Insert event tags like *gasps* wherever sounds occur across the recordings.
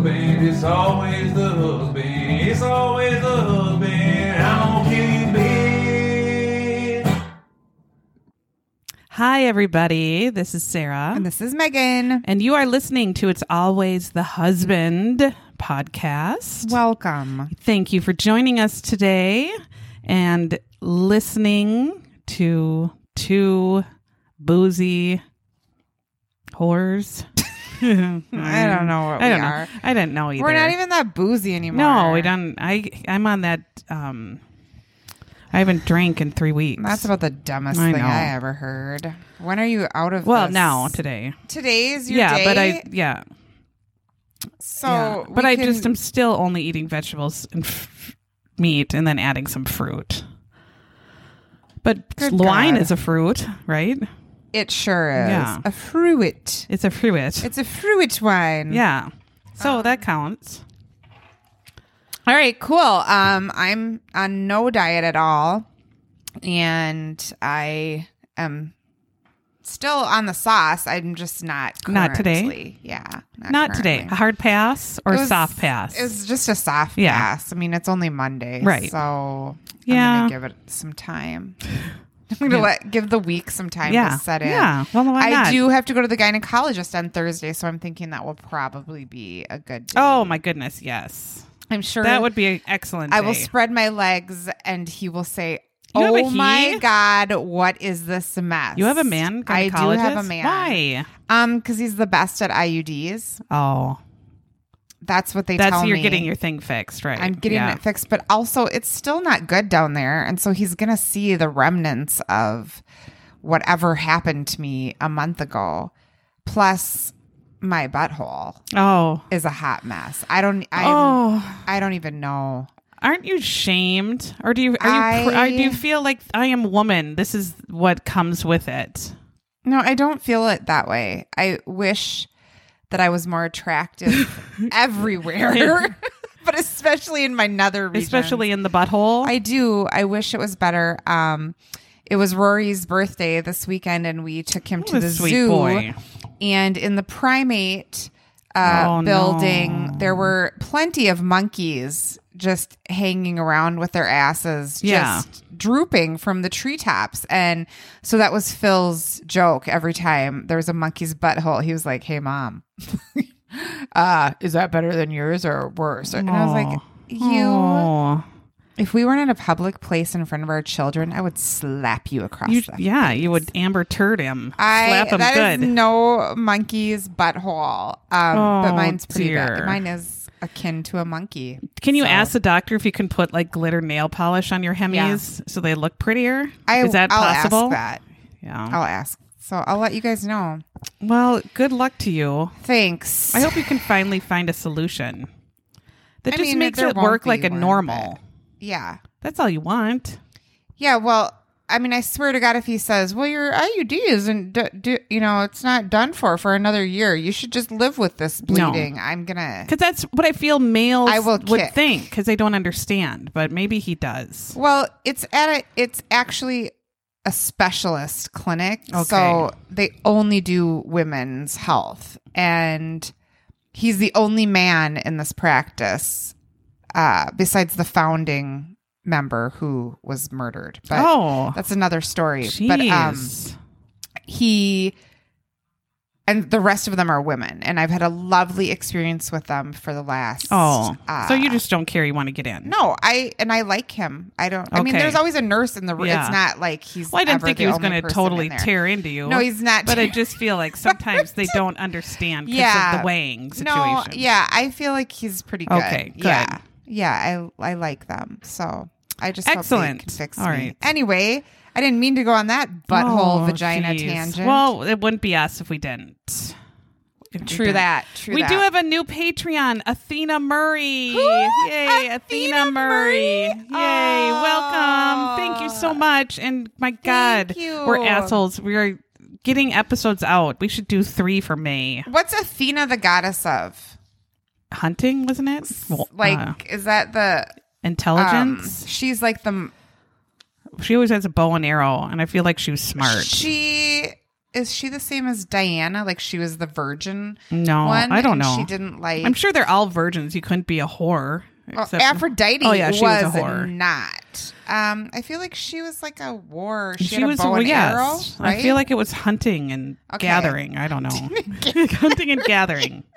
husband, it's always the husband, it's always the husband. I'm gonna kill you. Hi, everybody. This is Sarah. And this is Megan. And you are listening to It's Always the Husband podcast. Welcome. Thank you for joining us today and listening to two boozy whores. *laughs* I don't know what I we don't know. are. I didn't know either. We're not even that boozy anymore. No, we don't. I I'm on that. Um, I haven't drank in three weeks. That's about the dumbest I thing know. I ever heard. When are you out of well this? now today. Today's your yeah, day. but I yeah. so yeah. But I can- just am still only eating vegetables and f- meat, and then adding some fruit. But Good wine God. is a fruit, right? It sure is. Yeah. A fruit. It's a fruit. It's a fruit wine. yeah. So that counts. All right, cool. Um, I'm on no diet at all. And I am still on the sauce. I'm just not Not today? Yeah. Not today. A hard pass or was- soft pass. It's just a soft Yeah. pass. I mean, it's only Monday. Right. So Yeah. I'm going to give it some time. I'm going to Yeah. let give the week some time yeah. to set in. Yeah. Well, why I not? do have to go to the gynecologist on Thursday, so I'm thinking that will probably be a good day. Oh my goodness, yes. I'm sure That would be an excellent. I will spread my legs and he will say, You Oh my god, what is this mess? You have a man I do have a man. Why? Um, because he's the best at IUDs. Oh, That's what they that's tell you're me. getting your thing fixed, right? I'm getting Yeah. it fixed, but also it's still not good down there. And so he's gonna see the remnants of whatever happened to me a month ago. Plus my butthole Oh, is a hot mess. I don't I oh, I don't even know. aren't you shamed, or do you are you pr- I- do you feel like I am woman? This is what comes with it. No, I don't feel it that way. I wish that I was more attractive *laughs* everywhere, *laughs* but especially in my nether region. Especially in the butthole. I do. I wish it was better. Um, it was Rory's birthday this weekend, and we took him to the sweet zoo. boy. And in the primate uh, Oh, building, no. there were plenty of monkeys just hanging around with their asses, Yeah. just drooping from the treetops. And so that was Phil's joke every time there was a monkey's butthole. He was like, "Hey, mom." *laughs* Uh, is that better than yours or worse? And I was like, you Oh. if we weren't in a public place in front of our children, I would slap you across You, the yeah, you would Amber Turd him, I slap him that is good. no monkey's butthole. Um, but Oh, mine's pretty dear. bad. Mine is akin to a monkey. Can you So- ask the doctor if you can put like glitter nail polish on your hemis so they look prettier? I, is that I'll possible? Ask that. Yeah. I'll ask. So I'll let you guys know. Well, good luck to you. Thanks. I hope you can finally find a solution that I just mean, makes it work like a normal. Yeah. That's all you want. Yeah. Well, I mean, I swear to God, if he says, "Well, your IUD isn't, d- d- you know, it's not done for for another year. You should just live with this No. bleeding," I'm gonna. Because that's what I feel males I will would kick. think because they don't understand, but maybe he does. Well, it's at a it's actually a specialist clinic. Okay. So they only do women's health. And he's the only man in this practice, uh, besides the founding member who was murdered. But oh, that's another story. jeez. But um he and the rest of them are women. And I've had a lovely experience with them for the last oh, uh, so you just don't care. You want to get in? no, I and I like him. I don't. I mean, there's always a nurse in the room. Yeah. It's not like he's. Well, I didn't think he was going to totally in tear into you. No, he's not. But I *laughs* just feel like sometimes they don't understand because Yeah. of the weighing situation. no. Yeah, I feel like he's pretty good. Okay, good. Yeah, yeah. I I like them. So I just hope they Excellent. can fix All me. right. Anyway, I didn't mean to go on that butthole Oh, vagina geez. tangent. Well, it wouldn't be us if we didn't. True that. True we that. do have a new Patreon, Athena Murray. Who? Yay, Athena Athena, Murray? Murray. Yay, Oh. welcome. Thank you so much. And my God, we're assholes. We are getting episodes out. We should do three for May. What's Athena the goddess of? Hunting, wasn't it? Well, Like, uh, is that the um, intelligence. she's like the she always has a bow and arrow, and I feel like she was smart. she is she the same as Diana? Like she was the virgin no, one. I don't know. She didn't like. I'm sure they're all virgins. You couldn't be a whore. Well, Aphrodite Oh, yeah, she was a whore. not. Um, I feel like she was like a war. She, She, had a was bow well, and yes. arrow, right? I feel like it was hunting and Okay. gathering. I don't *laughs* know. *laughs* hunting and gathering. *laughs*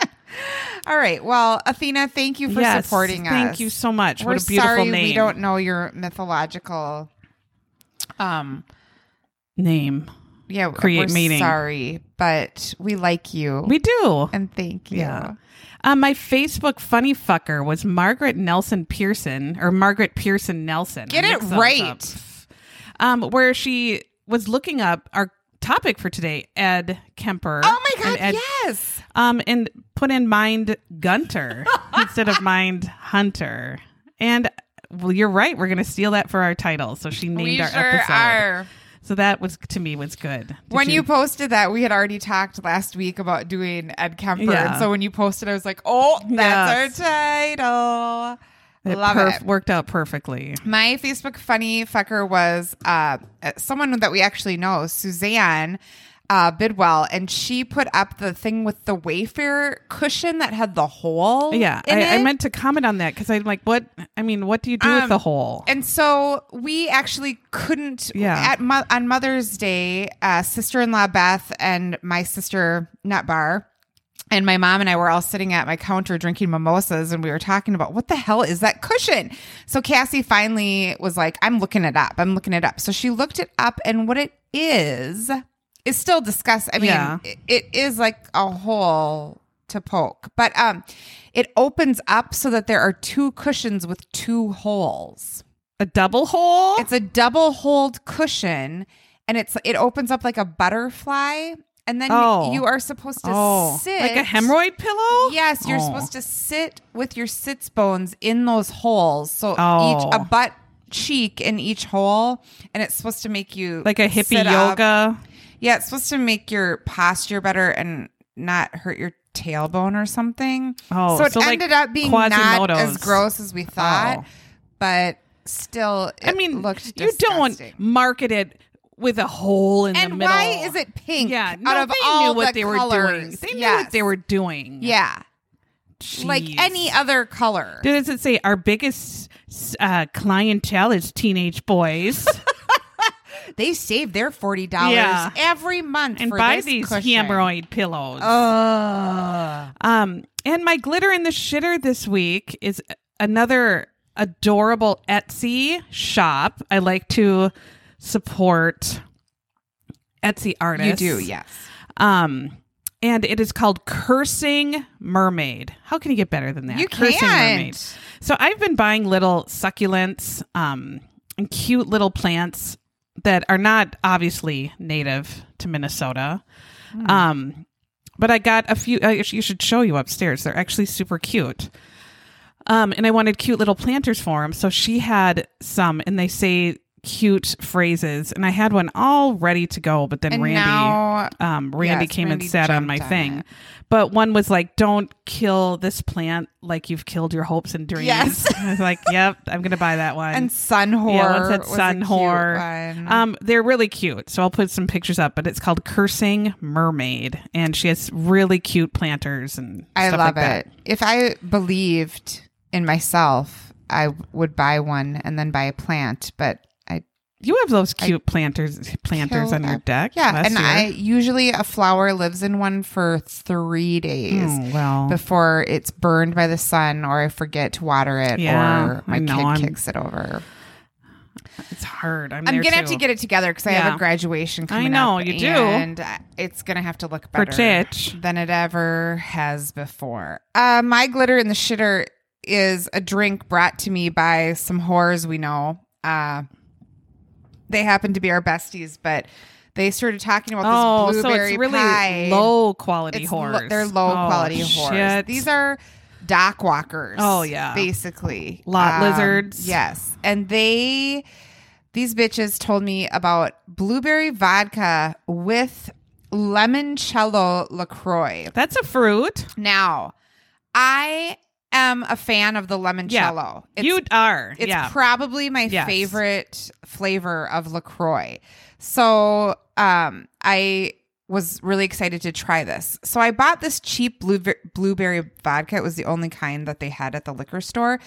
All right. Well, Athena, thank you for yes. supporting us. Thank you so much. We're what a beautiful sorry name. we don't know your mythological. Um. name. Yeah. Create we're meaning. Sorry, but we like you. We do. and thank you. Yeah. Um, my Facebook funny fucker was Margaret Nelson Pearson or Margaret Pearson Nelson. Get it right. Um, where she was looking up our topic for today, Ed Kemper. Oh my god! Ed, yes. Um, and put in Mind Gunter *laughs* instead of Mind Hunter. And well, you're right. We're gonna steal that for our title. So she named we our sure episode. are. So that was to me was good. Did when you, posted that, we had already talked last week about doing Ed Kemper. Yeah. And so when you posted, I was like, oh, that's Yes. our title. it Love perf- it. worked out perfectly. My Facebook funny fucker was uh, someone that we actually know, Suzanne uh, Bidwell, and she put up the thing with the Wayfair cushion that had the hole. Yeah, I, I meant to comment on that because I'm like, what? I mean, what do you do with Um, the hole? And so we actually couldn't. Yeah. At mo- on Mother's Day, uh, sister-in-law Beth and my sister Nutbar and my mom and I were all sitting at my counter drinking mimosas, and we were talking about what the hell is that cushion. So Cassie finally was like, "I'm looking it up. I'm looking it up." So she looked it up, and what it is is still discussed. I mean, Yeah. it- it is like a hole to poke, but um, it opens up so that there are two cushions with two holes. A double hole? It's a double holed cushion, and it's it opens up like a butterfly, and then Oh. you, are supposed to oh, sit like a hemorrhoid pillow? Yes, you're Oh. supposed to sit with your sits bones in those holes. So Oh. each a butt cheek in each hole, and it's supposed to make you like a hippie sit up. Yeah, it's supposed to make your posture better and not hurt your tailbone or something. Oh, so it so like ended up being not as gross as we thought, Oh. but still, it I mean, looked you don't market it with a hole in the And middle. why is it pink? Yeah, no, out of they all knew what the they were colors? doing. They knew Yes. what they were doing. Yeah, like any other color. Does it say our biggest uh, clientele is teenage boys? *laughs* They save their forty dollars Yeah. every month and for buy these cushion. hemorrhoid pillows. Um, and my glitter in the shitter this week is another adorable Etsy shop. I like to support Etsy artists. You do, yes. Um, and it is called Cursing Mermaid. How can you get better than that? You Cursing can't. So I've been buying little succulents, um, and cute little plants that are not obviously native to Minnesota. Hmm. Um, but I got a few. I you should show you upstairs. They're actually super cute. Um, and I wanted cute little planters for them. So she had some, and they say cute phrases, and I had one all ready to go. But then And Randy, now, um, Randy yes, came Randy and sat on my thing. it. But one was like, "Don't kill this plant like you've killed your hopes and dreams." Yes. *laughs* I was like, "Yep, I'm gonna buy that one." and sun whore. yeah, was a sun whore? one. Um, they're really cute, so I'll put some pictures up. But it's called Cursing Mermaid, and she has really cute planters and I stuff love like that. it. If I believed in myself, I would buy one and then buy a plant. But You have those cute planters planters on your deck. Yeah, and year. I usually a flower lives in one for three days. Oh, well, Before it's burned by the sun, or I forget to water it, Yeah, or my know, kid I'm- kicks it over. it's hard. I'm, I'm gonna have to get it together because I have a graduation coming. I know, up, you do. and it's gonna have to look better than it ever has before. Uh, my glitter in the shitter is a drink brought to me by some whores we know. Uh, they happen to be our besties, but they started talking about Oh, this so blueberry it's really pie. low quality It's lo- they're low Oh, quality shit. These are dock walkers. Oh, yeah. basically Lot Um, lizards. Yes, and they these bitches told me about blueberry vodka with limoncello Lacroix. That's a fruit. Now, I am a fan of the limoncello. It's you are. it's yeah. probably my Yes. favorite flavor of LaCroix. So um, I was really excited to try this. So I bought this cheap blueberry, blueberry vodka. It was the only kind that they had at the liquor store.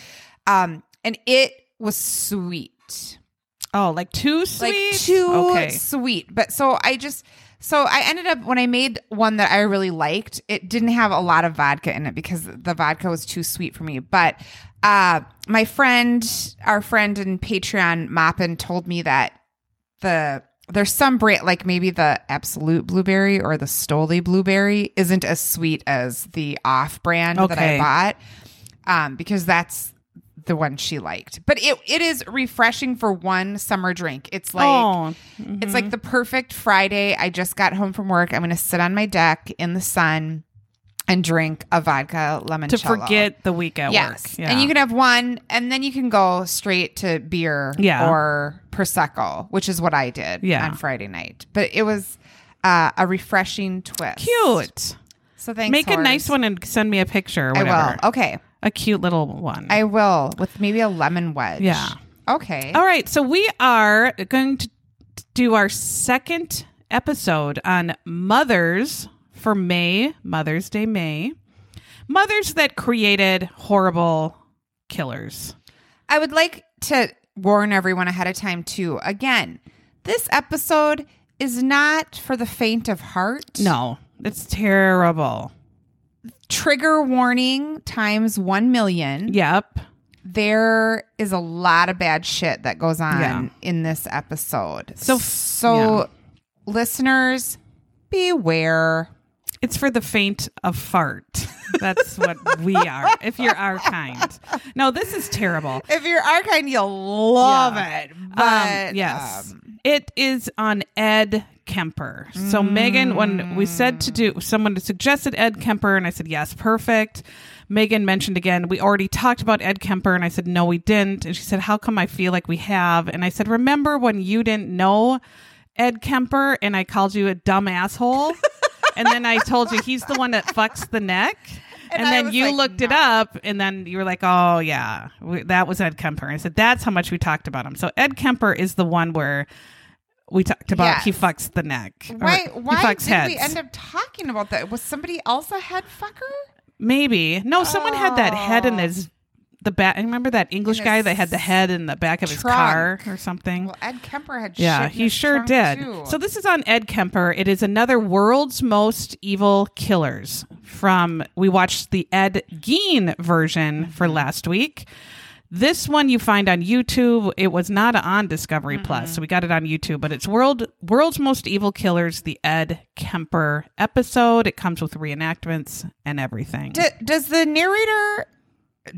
Um, and it was sweet. oh, like too sweet. Like too Okay. sweet. But so I just so I ended up when I made one that I really liked, it didn't have a lot of vodka in it because the vodka was too sweet for me. But uh my friend, our friend in Patreon Moppin told me that the there's some brand like maybe the Absolut blueberry or the Stoli blueberry isn't as sweet as the off brand that I bought. Um, because that's the one she liked. But it it is refreshing for one summer drink. It's like oh, it's like the perfect Friday. I just got home from work. I'm going to sit on my deck in the sun and drink a vodka limoncello. to forget the week at Yes. work. Yeah. And you can have one and then you can go straight to beer Yeah. or prosecco, which is what I did Yeah. on Friday night. But it was uh, a refreshing twist. cute. So thanks. Make a nice one and send me a picture. I will. Okay. A cute little one. I will with maybe a lemon wedge. Yeah. Okay. All right, so we are going to do our second episode on mothers for May, Mother's Day May. Mothers that created horrible killers. I would like to warn everyone ahead of time too. Again, this episode is not for the faint of heart. No, it's terrible. Trigger warning times 1 million. Yep. There is a lot of bad shit that goes on Yeah. in this episode. So- so listeners, beware. It's for the faint of fart. That's what we are. If you're our kind. No, this is terrible. If you're our kind, you'll love Yeah. it. But um, yes, um, it is on Ed Kemper. So Megan, when we said to do, someone suggested Ed Kemper, and I said yes, perfect. Megan mentioned again, we already talked about Ed Kemper, and I said no, we didn't. And she said, how come I feel like we have? And I said, remember when you didn't know Ed Kemper, and I called you a dumb asshole, *laughs* and then I told you he's the one that fucks the neck. And, I then you like, looked it up, and then you were like, "Oh yeah, we, that was Ed Kemper." And I said, "That's how much we talked about him." So Ed Kemper is the one where we talked about he fucks the neck. why he why fucks did heads. we end up talking about that? Was somebody else a head fucker? Maybe no, someone had that head in Oh. his the back. I remember that English guy that had the head in the back of his car or something. Well, Ed Kemper had Yeah, he sure trunk, did. too. So this is on Ed Kemper. It is another world's most evil killers from we watched the Ed Gein version Mm-hmm. for last week. This one you find on YouTube. It was not on Discovery mm-hmm. Plus, so we got it on YouTube. But it's world world's most evil killers, the Ed Kemper episode. It comes with reenactments and everything. D- does the narrator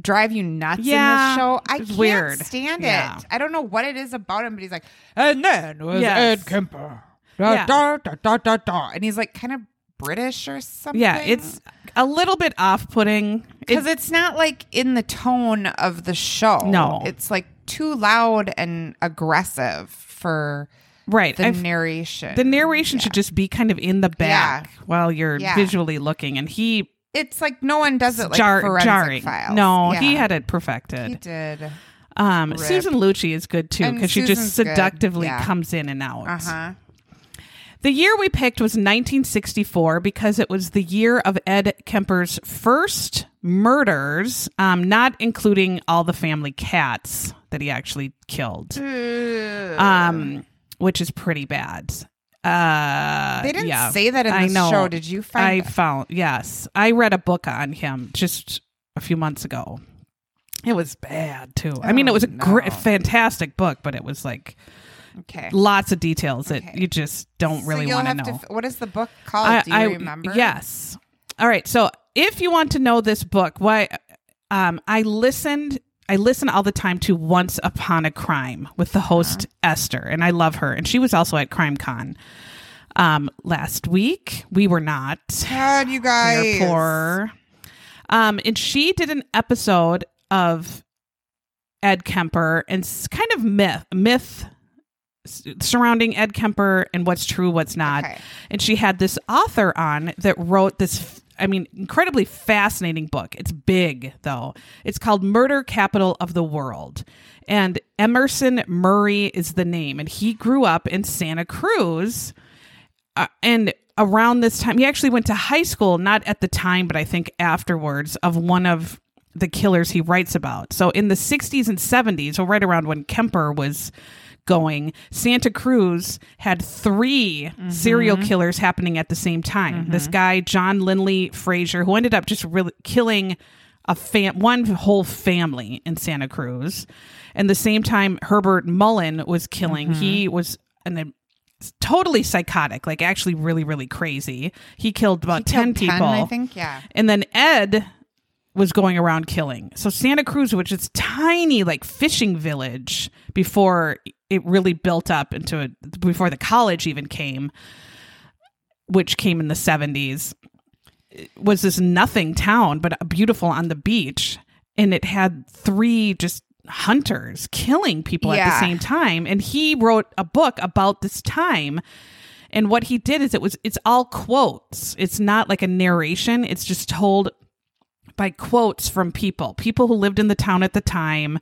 drive you nuts Yeah, in this show? I can't weird. stand Yeah. it. I don't know what it is about him, but he's like, and then was Yes. Ed Kemper. Da, Yeah. da, da, da, da, da. And he's like kind of British or something. yeah, it's a little bit off putting. because it's not like in the tone of the show. No. it's like too loud and aggressive for right. the I've- narration. the narration should just be kind of in the back while you're Yeah. visually looking and he it's like no one does it like jar- forensic jarring files. no Yeah. he had it perfected. He did. um Rip. susan lucci is good too because she just good. seductively Yeah. comes in and out Uh huh. The year we picked was 1964 because it was the year of ed kemper's first murders um not including all the family cats that he actually killed um which is pretty bad uh They didn't yeah. say that in I know. show. Did you find? I found yes. I read a book on him just a few months ago. It was bad too. I mean, Oh, it was a great, no. fantastic book, but it was like okay. lots of details that Okay. you just don't really you'll want to know. f- what is the book called? I, Do you I- remember? Yes. All right. So if you want to know this book, why um, I listened. I listen all the time to Once Upon a Crime with the host Uh-huh. Esther, and I love her. And she was also at Crime Con. Um, last week we were not. God, you guys. We poor. Um, and she did an episode of Ed Kemper and kind of myth myth surrounding Ed Kemper and what's true, what's not. Okay. And she had this author on that wrote this. f- I mean, incredibly fascinating book. It's big, though. It's called Murder Capital of the World. And Emerson Murray is the name. And he grew up in Santa Cruz uh, and around this time he actually went to high school not at the time but i think afterwards of one of the killers he writes about so in the 60s and 70s so right around when kemper was going santa cruz had 3 mm-hmm. serial killers happening at the same time this mm-hmm. guy john linley frazier who ended up just really killing a fam- one whole family in santa cruz and the same time herbert mullin was killing he mm-hmm. was an totally psychotic, like actually really, really crazy. He killed about He 10 killed people. I think. Yeah. And then Ed was going around killing. So Santa Cruz, which is tiny, like fishing village before it really built up into a, before the college even came, which came in the 70s, was this nothing town, but beautiful on the beach. And it had three just hunters killing people at the same time. And he wrote a book about this time. And what he did is it was it's all quotes. It's not like a narration. It's just told by quotes from people, people who lived in the town at the time,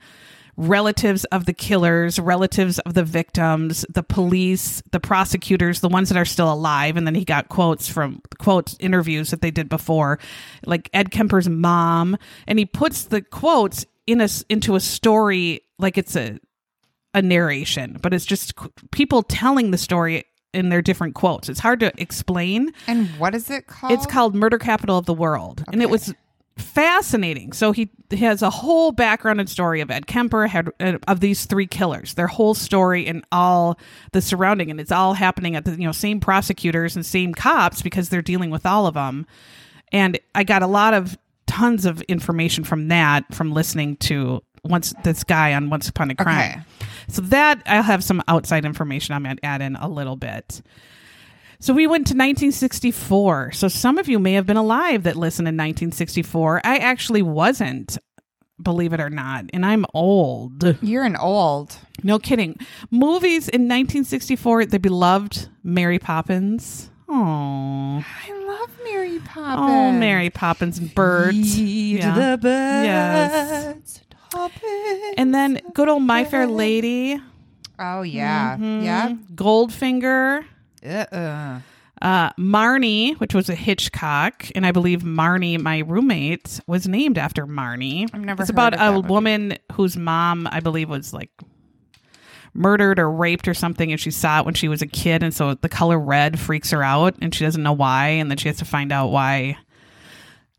relatives of the killers, relatives of the victims, the police, the prosecutors, the ones that are still alive. And then he got quotes from quotes interviews that they did before, like Ed Kemper's mom. And he puts the quotes in a, into a story like it's a, a narration, but it's just people telling the story in their different quotes. It's hard to explain. And what is it called? It's called Murder Capital of the World, and it was fascinating. So he, he has a whole background and story of Ed Kemper, had, uh, of these three killers, their whole story and all the surrounding, and it's all happening at the you know same prosecutors and same cops because they're dealing with all of them. And I got a lot of tons of information from that from listening to once this guy on Once Upon a Crime. Okay. So that I'll have some outside information I'm going to add in a little bit. So we went to 1964. So some of you may have been alive that listened in 1964. I actually wasn't, believe it or not, and I'm old. You're an old. No kidding. Movies in 1964, the beloved Mary Poppins. Oh, I love Mary oh, Poppins. oh, Mary Poppins and Bert. Feed Yeah. the birds. Yes. And then good old My Fair Lady. Oh yeah. Mm-hmm. Yeah. Goldfinger. Uh-uh. Uh, Marnie, which was a Hitchcock, and I believe Marnie, my roommate, was named after Marnie. I've never It's heard about a movie. woman whose mom, I believe, was like murdered or raped or something, and she saw it when she was a kid, and so the color red freaks her out, and she doesn't know why, and then she has to find out why.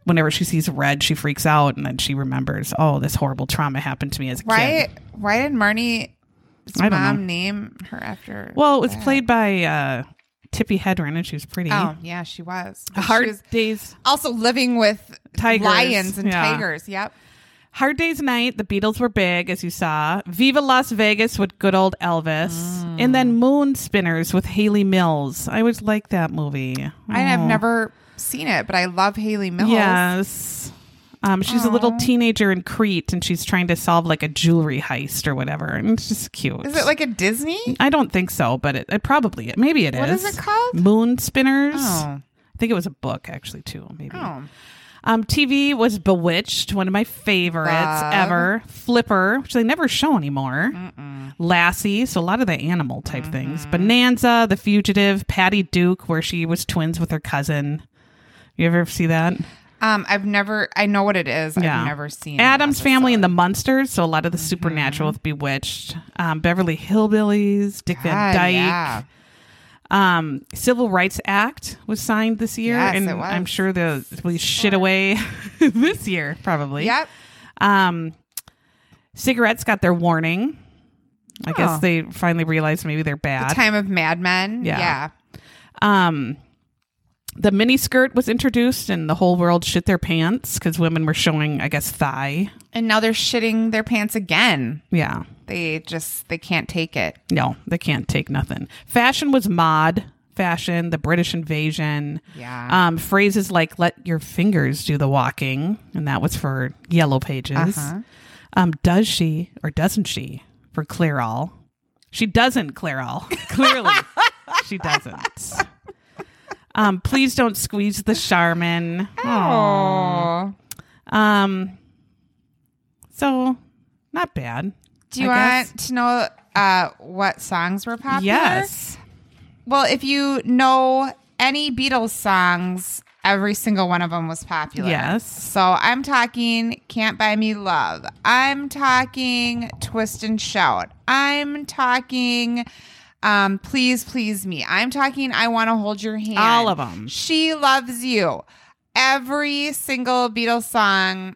Whenever she sees red, she freaks out, and then she remembers, oh, this horrible trauma happened to me as a Why? kid. Why did Marnie's I don't mom know. name her after? Well, it was that? played by uh, Tippi Hedren, and she was pretty. Oh yeah, she was. But she Hard was Days also living with Tigers. lions and Yeah. tigers. Yep. Hard Day's Night, the Beatles were big, as you saw. Viva Las Vegas with good old Elvis. And then Moon Spinners with Hayley Mills. I always liked that movie. I have Oh. never seen it, but I love Hayley Mills. Yes. Um, she's a little teenager in Crete and she's trying to solve like a jewelry heist or whatever. And it's just cute. Is it like a Disney? I don't think so, but it, it probably maybe it is. What is it called? Moon Spinners. Oh. I think it was a book actually too. Maybe. Oh. Um, TV was Bewitched, one of my favorites Love. ever. Flipper, which they never show anymore. Lassie, so a lot of the animal type Mm-hmm. things. Bonanza, The Fugitive, Patty Duke, where she was twins with her cousin. You ever see that? Um, I've never. I know what it is. Yeah. I've never seen Addams Family and the Munsters, so a lot of Mm-hmm. the supernatural with Bewitched. Um, Beverly Hillbillies, Dick Van God, Dyke. yeah. Um, Civil Rights Act was signed this year, Yes, and it was. I'm sure they'll will shit away *laughs* this year, probably. Yep. Um, cigarettes got their warning. I Oh. guess they finally realized maybe they're bad. The time of Mad Men. Yeah. Yeah. um, the mini skirt was introduced, and the whole world shit their pants because women were showing, I guess, thigh. And now they're shitting their pants again. Yeah, They just they can't take it. no, they can't take nothing. Fashion was mod. fashion, the British invasion. Yeah. Um, phrases like "let your fingers do the walking," and that was for Yellow Pages. Uh-huh. Um, does she or doesn't she for Clairol? She doesn't, Clairol. Clearly, *laughs* she doesn't. Um, please don't squeeze the Charmin. oh. Um, so not bad. Do you I want to know uh, what songs were popular? Yes. Well, if you know any Beatles songs, every single one of them was popular. Yes. So I'm talking Can't Buy Me Love. I'm talking Twist and Shout. I'm talking um, Please Please Me. I'm talking I Want to Hold Your Hand. All of them. She Loves You. Every single Beatles song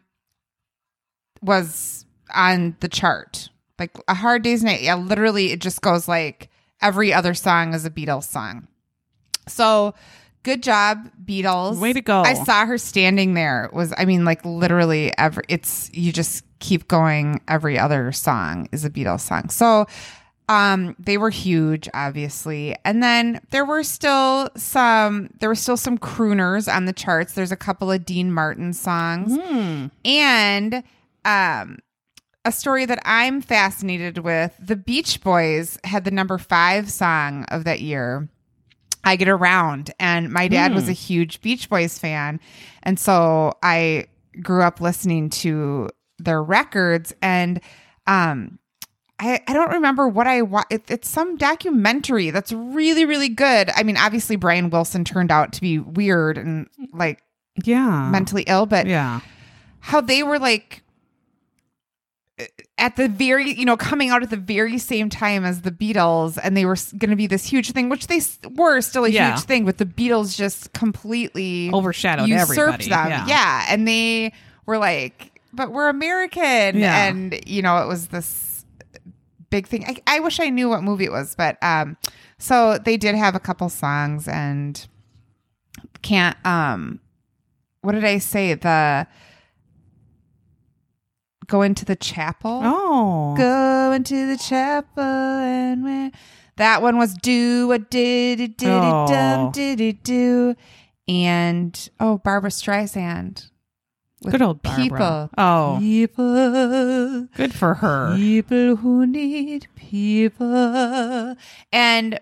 was on the chart. Like a hard day's night. Yeah, literally it just goes like every other song is a Beatles song. So good job, Beatles. Way to go. I saw her standing there. It was I mean, like literally every it's you just keep going, every other song is a Beatles song. So um they were huge obviously and then there were still some there were still some crooners on the charts there's a couple of dean martin songs Hmm. and um a story that I'm fascinated with. The Beach Boys had the number five song of that year. I get around, and my dad was a huge Beach Boys fan, and so I grew up listening to their records. And um, I I don't remember what I wa- it, It's some documentary that's really really good. I mean, obviously Brian Wilson turned out to be weird and like Yeah. mentally ill, but yeah. how they were like at the very you know coming out at the very same time as the Beatles and they were going to be this huge thing which they were still a Yeah. huge thing but the Beatles just completely Overshadowed usurped everybody. them Yeah. yeah and they were like but we're American Yeah. and you know it was this big thing. I, I wish I knew what movie it was but um so they did have a couple songs and can't um what did I say? The go into the chapel? Oh. go into the chapel and where that one was do a did it did it Oh. dum did it do and oh Barbara Streisand Good old Barbara. people Oh. people Good for her. people who need people and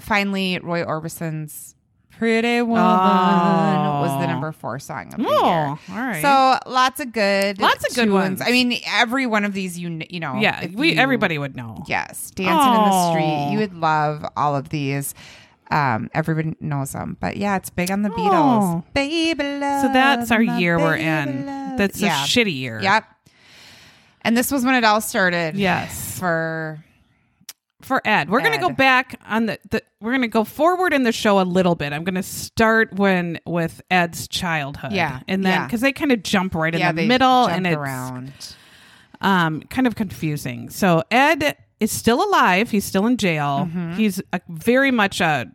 finally Roy Orbison's Pretty Woman was the Oh. number four song of the oh, year. Oh, all right. So lots of good, Lots of good tunes. ones. I mean, every one of these, you kn- you know, yeah, if we you- everybody would know. yes, dancing in the Oh. street. You oh. would love all of these. Um, everybody knows them, but yeah, it's big on the Beatles. Oh. Baby love. So that's our year we're in. love. That's yeah. a shitty year. Yep. And this was when it all started. Yes. For For Ed, we're going to go back on the, the we're going to go forward in the show a little bit. I'm going to start when with Ed's childhood. Yeah, And then yeah. cuz they kind of jump right yeah, in the middle and it's around. um, kind of confusing. So Ed is still alive. He's still in jail. Mm-hmm. He's a, very much a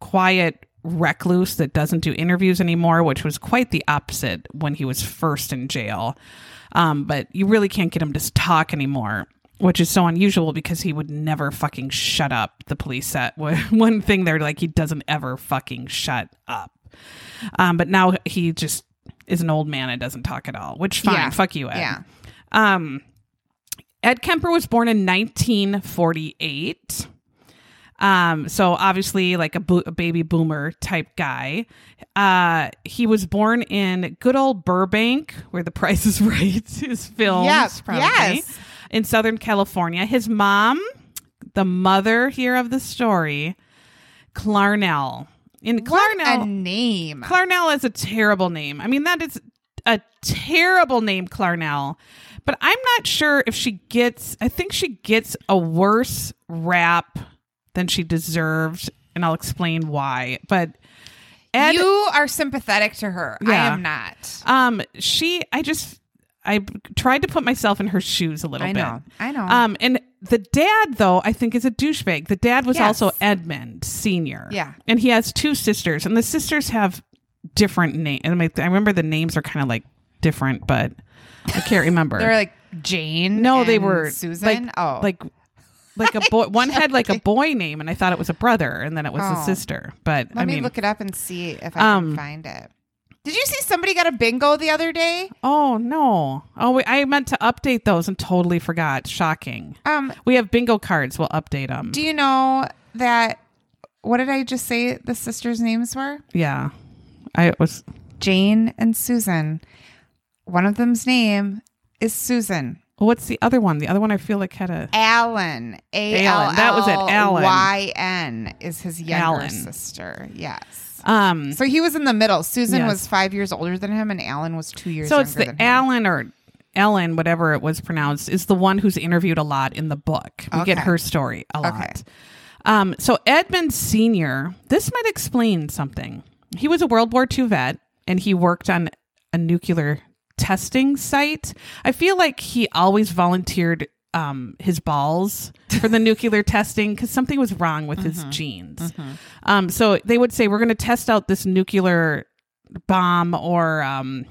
quiet recluse that doesn't do interviews anymore, which was quite the opposite when he was first in jail. Um, but you really can't get him to talk anymore, which is so unusual because he would never fucking shut up. The police said *laughs* one thing they're like he doesn't ever fucking shut up. Um, but now he just is an old man and doesn't talk at all, which fine. Yeah. Fuck you, Ed. Yeah. Um, Ed Kemper was born in 1948. Um, so obviously like a, bo- a baby boomer type guy. Uh, he was born in good old Burbank, where The Price is Right *laughs* is filmed. Yep, probably, yes. in Southern California. His mom, the mother here of the story, Clarnell. In Clarnell, a name. Clarnell is a terrible name. I mean, that is a terrible name, Clarnell. But I'm not sure if she gets, I think she gets a worse rap than she deserved. And I'll explain why. But Ed, you are sympathetic to her. I am not. um, she, I just, I tried to put myself in her shoes a little I bit. know. I know. Um, and the dad, though, I think is a douchebag. The dad was Yes. also Edmund Senior. Yeah. and he has two sisters, and the sisters have different names. I, I remember the names are kind of like different, but I can't remember. *laughs* They're like Jane. no, they were Susan. Like, oh, like like a boy. One had like a boy name, and I thought it was a brother, and then it was a Oh. sister. But Let I me mean, look it up and see if I Um, can find it. Did you see somebody got a bingo the other day? oh no! Oh, wait, I meant to update those and totally forgot. Shocking. Um, We have bingo cards. We'll update them. do you know that? What did I just say? The sisters' names were yeah, I was. Jane and Susan. One of them's name is Susan. What's the other one? The other one I feel like had a. Alan. A L. That was it, Alan. Y N is his younger Alan. sister. Yes. Um. So he was in the middle. Susan Yes. was five years older than him, and Alan was two years. So it's younger the than him. Alan or Ellen, whatever it was pronounced, is the one who's interviewed a lot in the book. We get Okay. her story a lot. Okay. Um, so Edmund Senior, this might explain something. He was a World War II vet, and he worked on a nuclear testing site. I feel like he always volunteered um, his balls for the *laughs* nuclear testing because something was wrong with his genes. Um, so they would say, "We're going to test out this nuclear bomb," or um,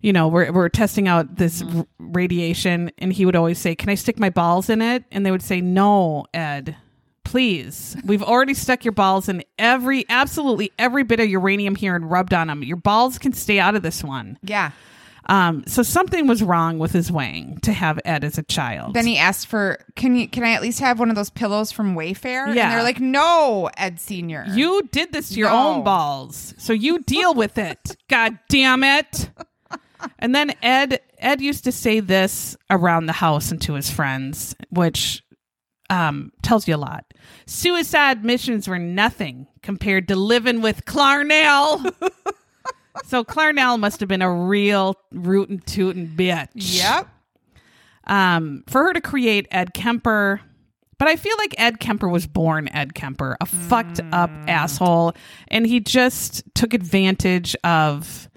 you know, we're we're testing out this r- radiation, and he would always say, "Can I stick my balls in it?" And they would say, "No, Ed." Please, we've already stuck your balls in every, absolutely every bit of uranium here and rubbed on them. Your balls can stay out of this one. Yeah. Um, so something was wrong with his wang to have Ed as a child. Then he asked for, "Can you? Can I at least have one of those pillows from Wayfair?" And Yeah. they're like, "No, Ed Senior." You did this to your No. own balls. So you deal with it. *laughs* God damn it. And then Ed Ed used to say this around the house and to his friends, which um, tells you a lot. Suicide missions were nothing compared to living with Clarnell. *laughs* so Clarnell must have been a real rootin' tootin' bitch. Yep. um, for her to create Ed Kemper. But I feel like Ed Kemper was born Ed Kemper, a fucked up asshole, and he just took advantage of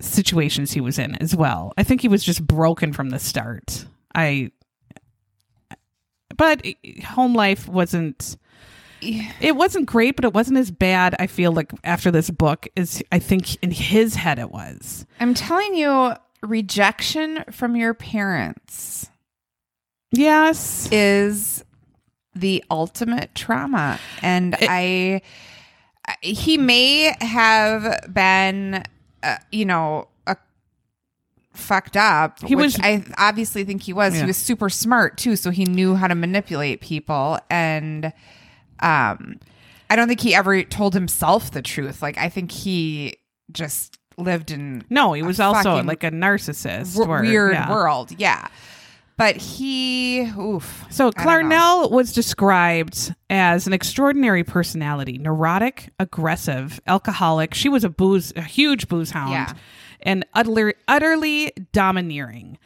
situations he was in as well. I think he was just broken from the start. I but home life wasn't it wasn't great, but it wasn't as bad. I feel like after this book is I think in his head it was. I'm telling you, rejection from your parents Yes. is the ultimate trauma, and I, I- he may have been, uh, you know. Fucked up. He which was- I obviously think he was. Yeah. He was super smart too, so he knew how to manipulate people. And um, I don't think he ever told himself the truth. Like I think he just lived in No, he was also like a narcissist. w- where- weird yeah. world. Yeah. But he, oof. So I don't know. Clarnell was described as an extraordinary personality, neurotic, aggressive, alcoholic. She was a booze, a huge booze hound, Yeah. And utterly, utterly domineering.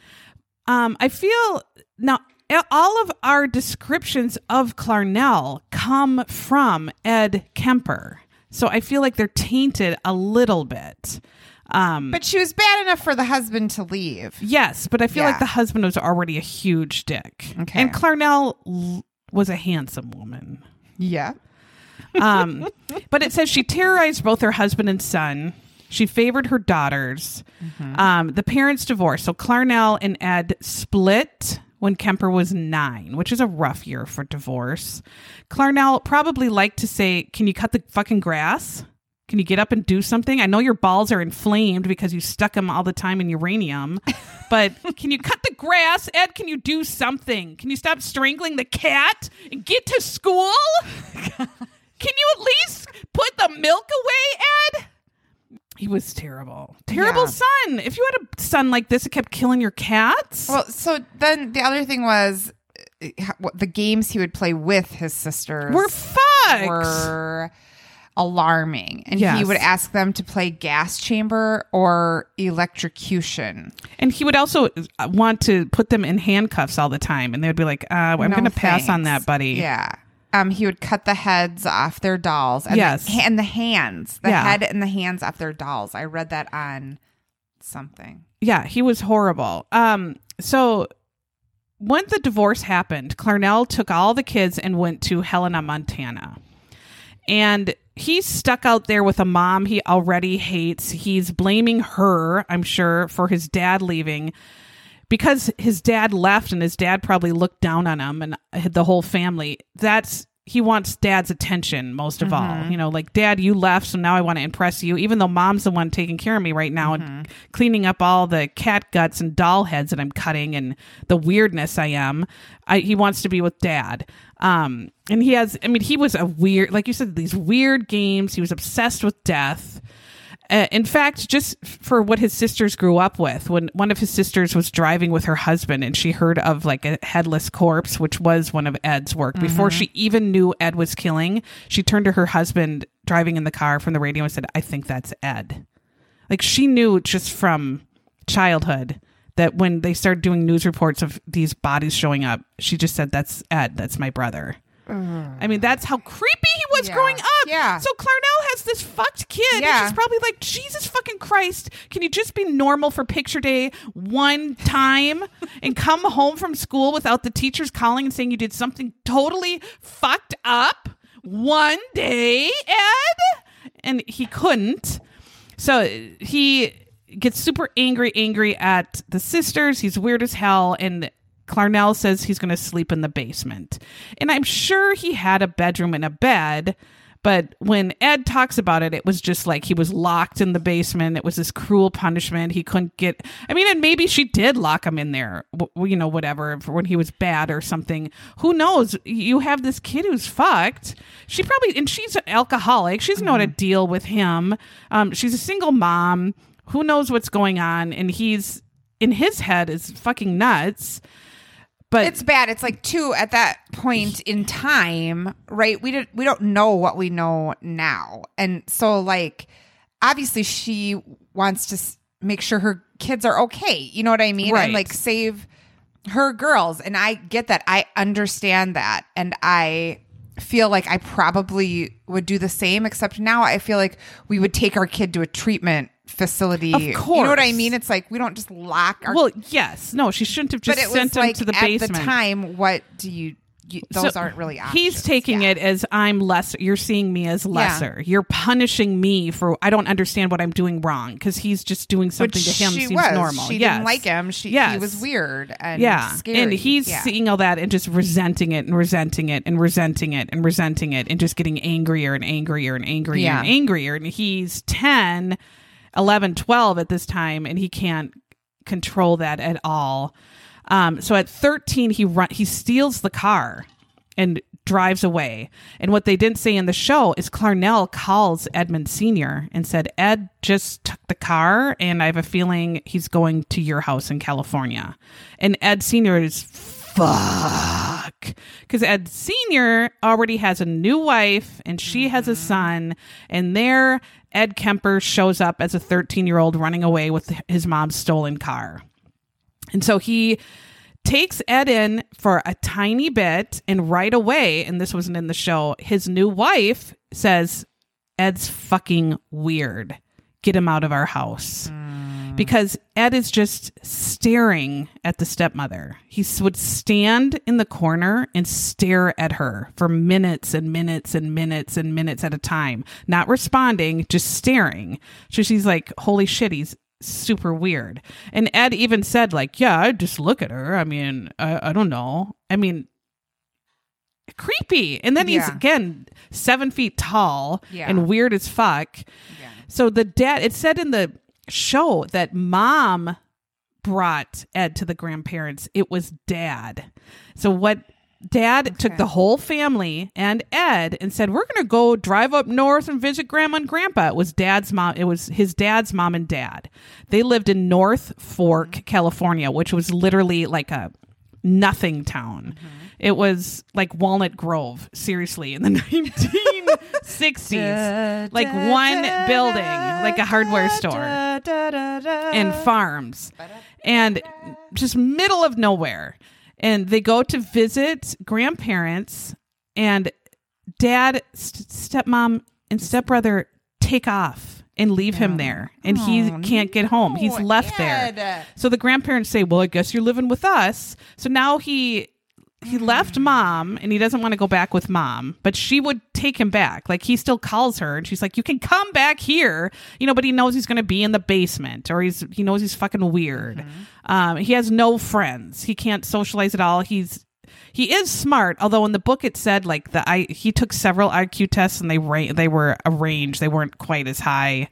Um, I feel now all of our descriptions of Clarnell come from Ed Kemper, so I feel like they're tainted a little bit. Um, But she was bad enough for the husband to leave. Yes, but I feel Yeah. like the husband was already a huge dick. Okay. And Clarnell l- was a handsome woman. Yeah. Um, *laughs* but it says she terrorized both her husband and son. She favored her daughters. Mm-hmm. Um, the parents divorced. So Clarnell and Ed split when Kemper was nine, which is a rough year for divorce. Clarnell probably liked to say, Can you cut the fucking grass? Can you get up and do something? I know your balls are inflamed because you stuck them all the time in uranium, *laughs* but can you cut the grass? Ed, can you do something? Can you stop strangling the cat and get to school? *laughs* Can you at least put the milk away, Ed? He was terrible. Terrible Yeah. son. If you had a son like this that kept killing your cats, Well, so then the other thing was uh, what- the games he would play with his sisters we're fucked. were alarming. And he Yes. would ask them to play gas chamber or electrocution. and he would also uh, want to put them in handcuffs all the time. And they would be like, uh, I'm No going to pass on thanks. that, buddy. Yeah. Um, he would cut the heads off their dolls. And Yes. The, and the hands. The Yeah. head and the hands off their dolls. I read that on something. Yeah, he was horrible. Um, so when the divorce happened, Clarnell took all the kids and went to Helena, Montana. And he's stuck out there with a mom he already hates. He's blaming her, I'm sure, for his dad leaving. Because his dad left and his dad probably looked down on him and the whole family. That's he wants dad's attention most of all. You know, like dad, you left, so now I want to impress you. Even though mom's the one taking care of me right now and cleaning up all the cat guts and doll heads that I'm cutting and the weirdness I am. I, he wants to be with dad. Um, and he has. I mean, he was a weird, like you said, these weird games. He was obsessed with death. Uh, in fact, just for what his sisters grew up with, when one of his sisters was driving with her husband and she heard of like a headless corpse, which was one of Ed's work, before she even knew Ed was killing, she turned to her husband driving in the car from the radio and said, I think that's Ed. Like she knew just from childhood that when they started doing news reports of these bodies showing up, she just said, That's Ed, that's my brother. Mm. I mean, that's how creepy he was Yeah. growing up. Yeah. So Clarnell has this fucked kid. and Yeah. she's probably like, Jesus fucking Christ, can you just be normal for picture day one time and come home from school without the teachers calling and saying you did something totally fucked up one day, Ed? And he couldn't. So he gets super angry, angry at the sisters. He's weird as hell. And Clarnell says he's going to sleep in the basement. And I'm sure he had a bedroom and a bed. But when Ed talks about it, it was just like he was locked in the basement. It was this cruel punishment. He couldn't get. I mean, and maybe she did lock him in there, you know, whatever, for when he was bad or something. Who knows? You have this kid who's fucked. She probably, and she's an alcoholic. She doesn't know how to deal with him. Um, she's a single mom. Who knows what's going on? And he's in his head is fucking nuts. But It's bad. It's like two at that point *laughs* in time, right? We didn't we don't know what we know now. And so like obviously she wants to make sure her kids are okay. You know what I mean? Right. And like save her girls. And I get that. I understand that. And I feel like I probably would do the same except now I feel like we would take our kid to a treatment facility. Of You know what I mean? It's like we don't just lock our well, yes, no, she shouldn't have just sent him like to the at basement. the time what do you, you those So aren't really options. He's taking Yeah. it as I'm lesser. You're seeing me as lesser. You're punishing me for I don't understand what I'm doing wrong because he's just doing something Which to him she seems was. normal. She yes. didn't like him. She he was weird and yeah, scary. and he's Yeah. seeing all that and just resenting it and resenting it and resenting it and resenting it and just getting angrier and angrier and angrier Yeah. and angrier. And he's 10, 11, 12 at this time, and he can't control that at all. Um, so at 13, he run he steals the car and drives away. And what they didn't say in the show is Clarnell calls Edmund Sr. and said, Ed just took the car, and I have a feeling he's going to your house in California. And Ed Sr. is fuck. Because Ed Sr. already has a new wife and she has a mm-hmm. son, and there Ed Kemper shows up as a 13 year old running away with his mom's stolen car. And so he takes Ed in for a tiny bit, and right away, and this wasn't in the show, his new wife says, Ed's fucking weird. Get him out of our house. Mm. Mm-hmm. Because Ed is just staring at the stepmother. He would stand in the corner and stare at her for minutes and minutes and minutes and minutes at a time, not responding, just staring. So she's like, holy shit, he's super weird. And Ed even said, like, yeah, I just look at her. I mean, I, I don't know. I mean, creepy. And then he's Yeah. again seven feet tall Yeah. and weird as fuck. So the dad, it said in the show that mom brought Ed to the grandparents. It was dad. So what dad took the whole family and Ed and said, We're gonna go drive up north and visit grandma and grandpa. It was dad's mom, it was his dad's mom and dad. They lived in North Fork, mm-hmm. California, which was literally like a nothing town. Mm-hmm. It was like Walnut Grove, seriously, in the *laughs* 1960s. like one building, like a hardware store and farms and just middle of nowhere. And they go to visit grandparents and dad, st- stepmom, and stepbrother take off and leave him there. And he can't get home. He's left Ed. there. So the grandparents say, Well, I guess you're living with us. So now he he left mom and he doesn't want to go back with mom, but she would take him back. Like he still calls her and she's like, "You can come back here," you know. But he knows he's going to be in the basement or he's he knows he's fucking weird. Um, he has no friends. He can't socialize at all. He's he is smart, although in the book it said like the I he took several IQ tests and they ra- they were arranged. They weren't quite as high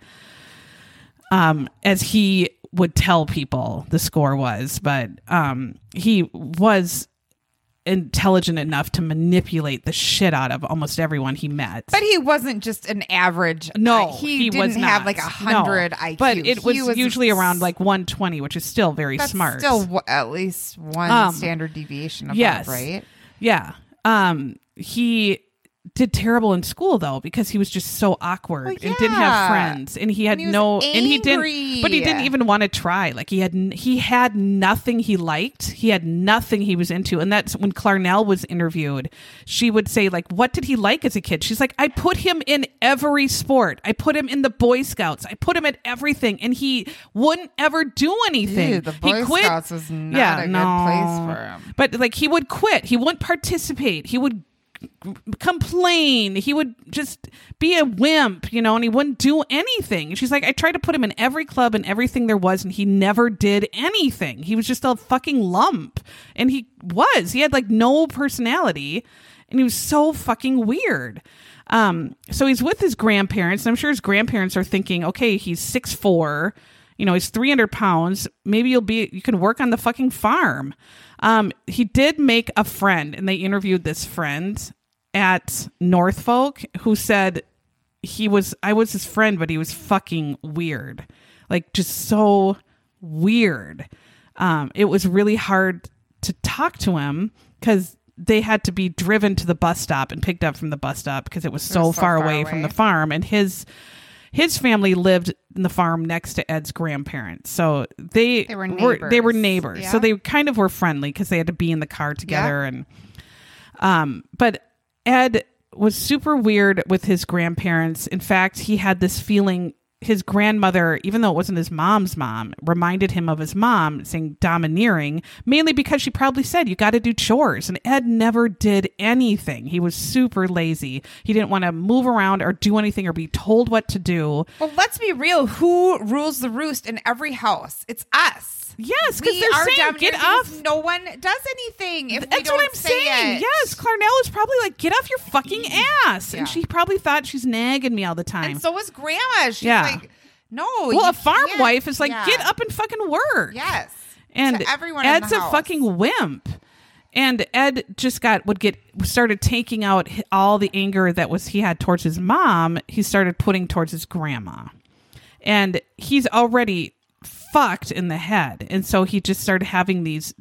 um, as he would tell people the score was, but um, he was intelligent enough to manipulate the shit out of almost everyone he met. But he wasn't just an average. no, uh, he, he, didn't was have like a No. hundred IQ. But it He was, usually around like 120, which is still very that's smart. Still, w- at least one Um, standard deviation above, yes. right? Yeah. Um he did terrible in school though because he was just so awkward Well, and didn't have friends. And he had And he no and he didn't but he didn't even want to try. Like he had he had nothing he liked. He had nothing he was into. And that's when Clarnell was interviewed. She would say like what did he like as a kid? She's like I put him in every sport. I put him in the boy scouts. I put him at everything. And he wouldn't ever do anything. Ew, the he quit. Scouts was not yeah, a good no. place for him. But like he would quit. He wouldn't participate. He would complain. He would just be a wimp, you know, and he wouldn't do anything. She's like, I tried to put him in every club and everything there was, and he never did anything. He was just a fucking lump. And he was. He had like no personality, and he was so fucking weird. Um, so he's with his grandparents, and I'm sure his grandparents are thinking, okay, he's six four, you know, he's 300 pounds. Maybe you'll be, you can work on the fucking farm. Um, he did make a friend, and they interviewed this friend at North Fork who said he was, I was his friend, but he was fucking weird. Like, just so weird. Um, it was really hard to talk to him because they had to be driven to the bus stop and picked up from the bus stop because it was so, so far, far away, from the farm and his his family lived in the farm next to Ed's grandparents. So they, They were they were neighbors. neighbors. Yeah. So they kind of were friendly because they had to be in the car together and um but Ed was super weird with his grandparents. In fact, he had this feeling his grandmother, even though it wasn't his mom's mom, reminded him of his mom, saying domineering, mainly because she probably said, You got to do chores. And Ed never did anything. He was super lazy. He didn't want to move around or do anything or be told what to do. Well, let's be real. Who rules the roost in every house? It's us. Yes, because they're are saying, Get off. No one does anything if we That's don't what I'm say saying. it. Yes, Clarnell is probably like, Get off your fucking mm-hmm. ass. Yeah. And she probably thought she's nagging me all the time. And so was grandma. She's Yeah. like, no. well, a farm can't. wife is like, Yeah. Get up and fucking work. Yes. and to everyone Ed's a house. fucking wimp. And Ed just got would get started taking out all the anger that was he had towards his mom. He started putting towards his grandma, and he's already fucked in the head, and so he just started having these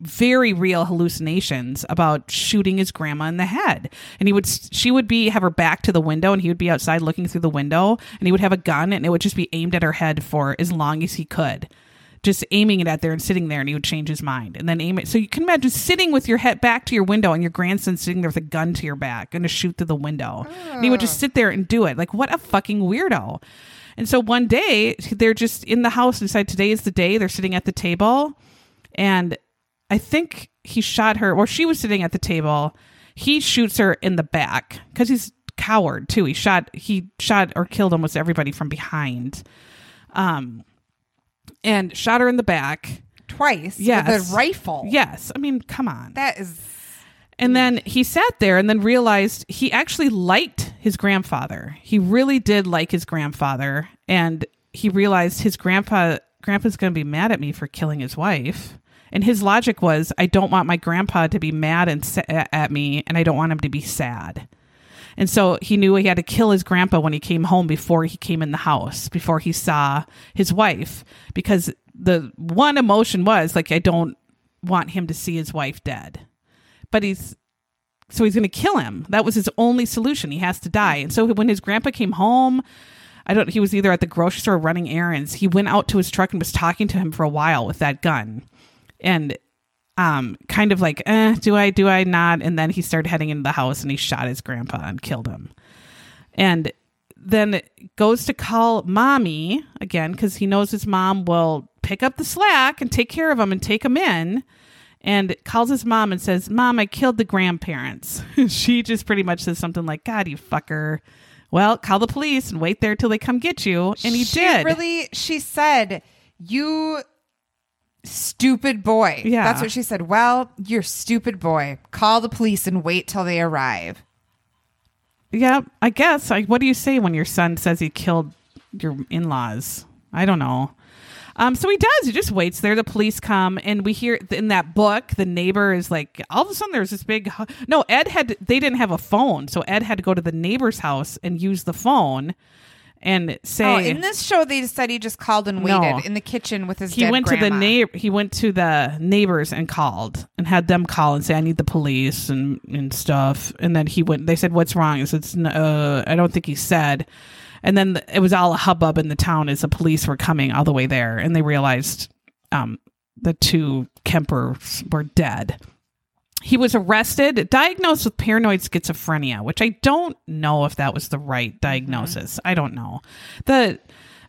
very real hallucinations about shooting his grandma in the head. And he would she would be have her back to the window and he would be outside looking through the window and he would have a gun and it would just be aimed at her head for as long as he could. Just aiming it at there and sitting there and he would change his mind and then aim it. So you can imagine sitting with your head back to your window and your grandson sitting there with a gun to your back going to shoot through the window. And he would just sit there and do it. Like what a fucking weirdo and so one day they're just in the house and decide today is the day they're sitting at the table and I think he shot her, or she was sitting at the table. He shoots her in the back because he's coward too. He shot, he shot or killed almost everybody from behind, um, and shot her in the back. twice Yes. with a rifle. Yes, I mean, come on. That is And then he sat there and then realized he actually liked his grandfather. He really did like his grandfather. And he realized his grandpa grandpa's going to be mad at me for killing his wife. And his logic was I don't want my grandpa to be mad and sa- at me and I don't want him to be sad. And so he knew he had to kill his grandpa when he came home before he came in the house, before he saw his wife, because the one emotion was like, I don't want him to see his wife dead. But he's so he's going to kill him. That was his only solution. He has to die. And so when his grandpa came home, I don't. He was either at the grocery store running errands. He went out to his truck and was talking to him for a while with that gun, and um, kind of like, eh, do I, do I not? And then he started heading into the house and he shot his grandpa and killed him. And then goes to call mommy again because he knows his mom will pick up the slack and take care of him and take him in. And calls his mom and says, Mom, I killed the grandparents. *laughs* she just pretty much says something like, God, you fucker. Well, call the police and wait there till they come get you. And he she did. Really, she said, "You stupid boy." Yeah. that's what she said. Well, you're stupid boy. Call the police and wait till they arrive. Yeah, I guess. Like, what do you say when your son says he killed your in laws? I don't know. Um, so he does. He just waits there. The police come, and we hear in that book, the neighbor is like, all of a sudden, there's this big. No, Ed had. They didn't have a phone, so Ed had to go to the neighbor's house and use the phone, and say. Oh, in this show, they said he just called and No. waited in the kitchen with his. he went to the neighbor. He went to the neighbors and called and had them call and say, "I need the police and and stuff." And then he went. They said, "What's wrong?" He said, uh, "I don't think he said." And then the, it was all a hubbub in the town as the police were coming all the way there, and they realized um, the two Kempers were dead. He was arrested, diagnosed with paranoid schizophrenia, which I don't know if that was the right diagnosis. I don't know. The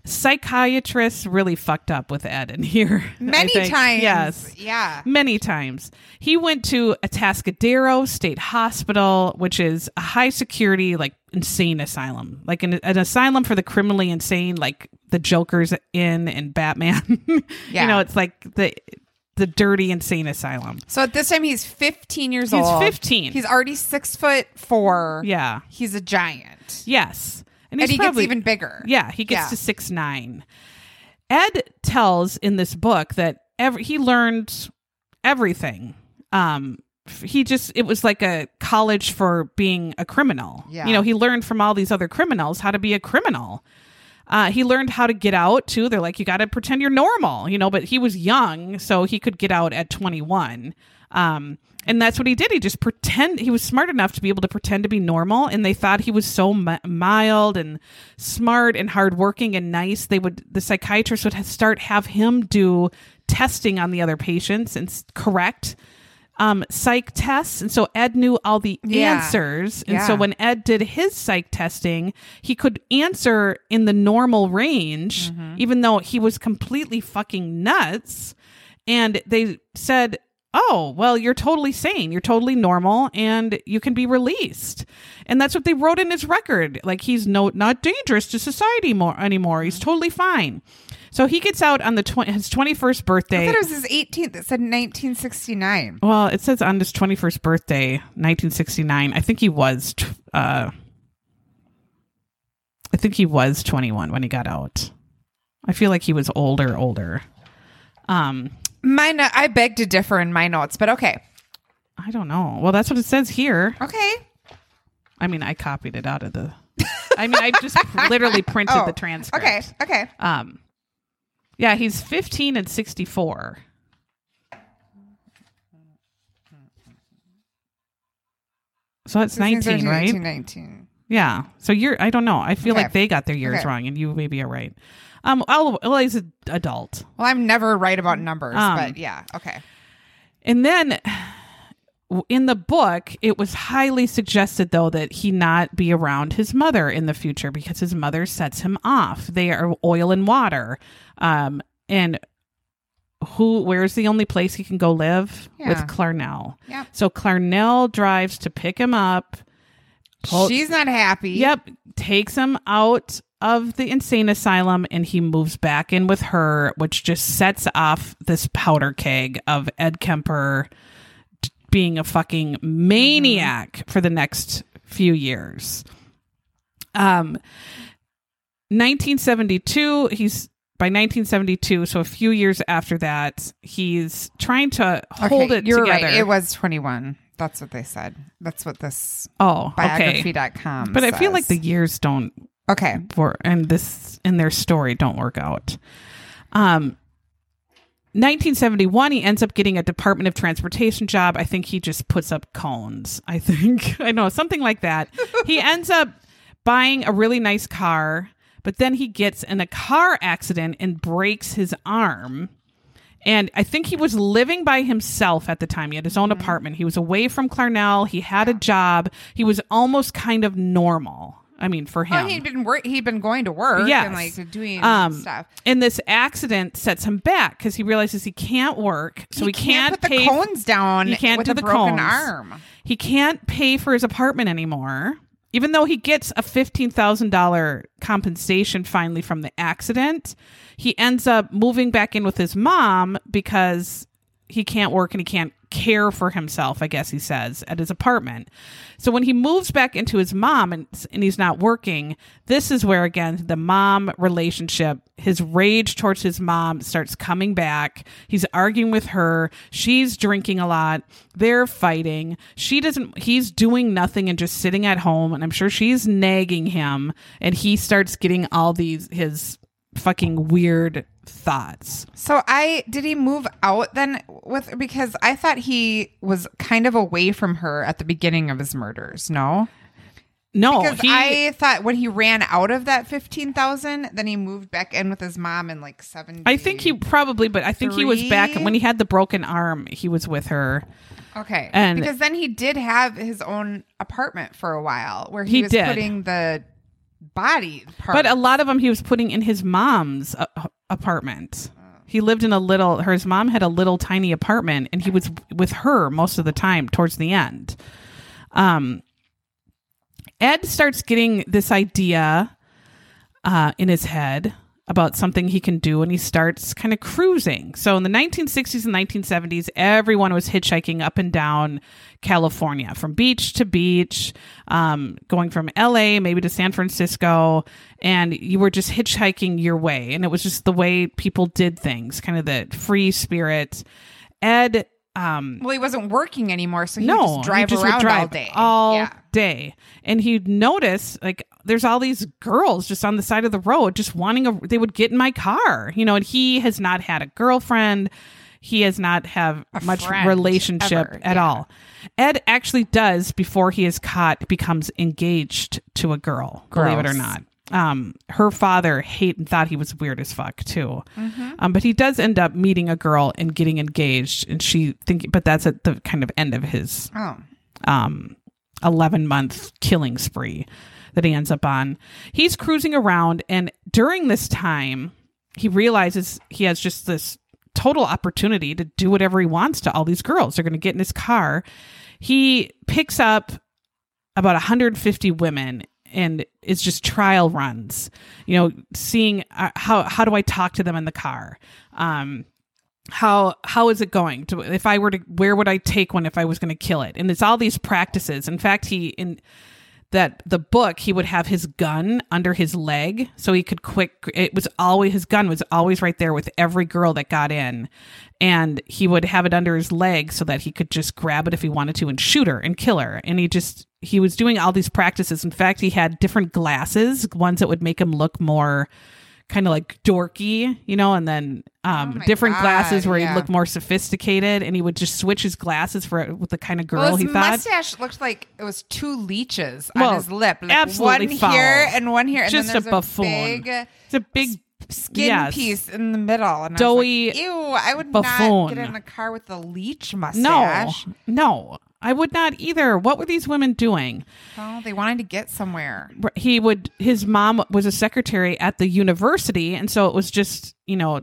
psychiatrist really fucked up with Ed in here. *laughs* Many times. Yes. yeah. Many times. He went to Atascadero State Hospital, which is a high security, like insane asylum, like an, an asylum for the criminally insane, like the Joker's in and Batman. *laughs* Yeah. you know, it's like the the dirty insane asylum. So at this time, he's 15 years old. He's old. 15. He's already six foot four. Yeah. He's a giant, Yes. And he's he probably- gets even bigger. Yeah, he gets Yeah. to six nine. Ed tells in this book that every he learned everything. Um, he just it was like a college for being a criminal. Yeah. You know, he learned from all these other criminals how to be a criminal. Uh, he learned how to get out too. They're like, you got to pretend you're normal, you know. But he was young, so he could get out at 21. Um, and that's what he did. He just pretend. He was smart enough to be able to pretend to be normal, and they thought he was so mi- mild and smart and hardworking and nice. They would the psychiatrist would start have him do testing on the other patients and s- correct um, psych tests. And so Ed knew all the Yeah. answers. And so when Ed did his psych testing, he could answer in the normal range, Mm-hmm. even though he was completely fucking nuts. And they said, Oh, well, you're totally sane. You're totally normal and you can be released. And that's what they wrote in his record. Like he's no not dangerous to society more anymore. He's totally fine. So he gets out on the tw- his 21st birthday. I thought it was his 18th. It said 1969. Well, it says on his 21st birthday, 1969. I think he was, tw- uh, I think he was 21 when he got out. I feel like he was older, older. Um, My no- I beg to differ in my notes, but okay. I don't know. Well, that's what it says here. Okay. I mean, I copied it out of the. I mean, I just *laughs* literally printed Oh, the transcript. Okay. Okay. Um, yeah, he's 15 and 64. So that's 19, right? 18, 19. Yeah. So you're, I don't know. I feel Okay. like they got their years Okay. wrong and you maybe are right. Um, well, well, he's an adult. Well, I'm never right about numbers, Um, but yeah. Okay. And then in the book, it was highly suggested, though, that he not be around his mother in the future because his mother sets him off. They are oil and water. Um, and who, where's the only place he can go live? Yeah. With Clarnell. Yep. So Clarnell drives to pick him up. Pull- She's not happy. Yep. Takes him out of the insane asylum and he moves back in with her, which just sets off this powder keg of Ed Kemper being a fucking maniac for the next few years. Um 1972, he's by 1972, so a few years after that, he's trying to hold Okay, it you're together. right. It was 21. That's what they said. That's what this oh, okay. biography.com But I feel like the years don't Okay. for and this in their story don't work out. Um 1971 he ends up getting a Department of Transportation job. I think he just puts up cones. I think *laughs* I know something like that. he *laughs* ends up buying a really nice car, but then he gets in a car accident and breaks his arm. And I think he was living by himself at the time. He had his own apartment. He was away from Clarnell. He had a job. He was almost kind of normal. I mean, for him. Oh, he'd been work. He'd been going to work Yes. and like doing um, stuff. And this accident sets him back because he realizes he can't work, so he, can't, put the pay. cones down. he can't with do the broken cones. arm. He can't pay for his apartment anymore, even though he gets a fifteen thousand dollar compensation finally from the accident. He ends up moving back in with his mom because he can't work and he can't care for himself, I guess he says, at his apartment. So when he moves back into his mom and, and he's not working, this is where again the mom relationship, his rage towards his mom starts coming back. He's arguing with her. She's drinking a lot. They're fighting. She doesn't, he's doing nothing and just sitting at home. And I'm sure she's nagging him. And he starts getting all these, his fucking weird thoughts. So I did he move out then with because I thought he was kind of away from her at the beginning of his murders. No, No, because he, I thought when he ran out of that fifteen thousand, then he moved back in with his mom in like seven. I think he probably, but I think he was back when he had the broken arm. He was with her. okay, and- because then he did have his own apartment for a while where he, He was did. putting the body part. But a lot of them he was putting in his mom's uh, apartment. He lived in a little. Her his mom had a little tiny apartment, and he was with her most of the time towards the end. Um, Ed starts getting this idea uh, in his head about something he can do, and he starts kind of cruising. So in the 1960s and 1970s, everyone was hitchhiking up and down California from beach to beach, um, going from LA maybe to San Francisco, and you were just hitchhiking your way. And it was just the way people did things, kind of the free spirit. Ed um, well, he wasn't working anymore, so he no, just drive just around all day. all yeah. Day. And he'd notice like there's all these girls just on the side of the road just wanting a they would get in my car, you know, and he has not had a girlfriend. He has not have A much relationship ever, at yeah. all. Ed actually does before he is caught becomes engaged to a girl, believe it or not. Um, her father hate and thought he was weird as fuck too. Mm-hmm. Um, but he does end up meeting a girl and getting engaged, and she think, but that's at the kind of end of his Oh, um 11 month killing spree that he ends up on. He's cruising around and during this time he realizes he has just this total opportunity to do whatever he wants to all these girls. They're going to get in his car. He picks up about 150 women and it's just trial runs you know seeing uh, how how do i talk to them in the car um how how is it going? To if i were to where would i take one if i was going to kill it? And it's all these practices. In fact he in that the book he would have his gun under his leg so he could quick it was always his gun was always right there with every girl that got in. And he would have it under his leg so that he could just grab it if he wanted to and shoot her and kill her. And he just he was doing all these practices. In fact he had different glasses ones that would make him look more kind of like dorky you know and then um Oh different glasses where yeah. he'd look more sophisticated and he would just switch his glasses for with the kind of girl well, he thought mustache looked like it was two leeches Well, on his lip, like absolutely one foul. here and one here, and Just then a buffoon. big it's a big skin yes. piece in the middle, and Doughy I was like, Ew, I would buffoon. not get in a car with a leech mustache. no no i would not either. What were these women doing? Well, they wanted to get somewhere. he would his mom was a secretary at the university and so it was just you know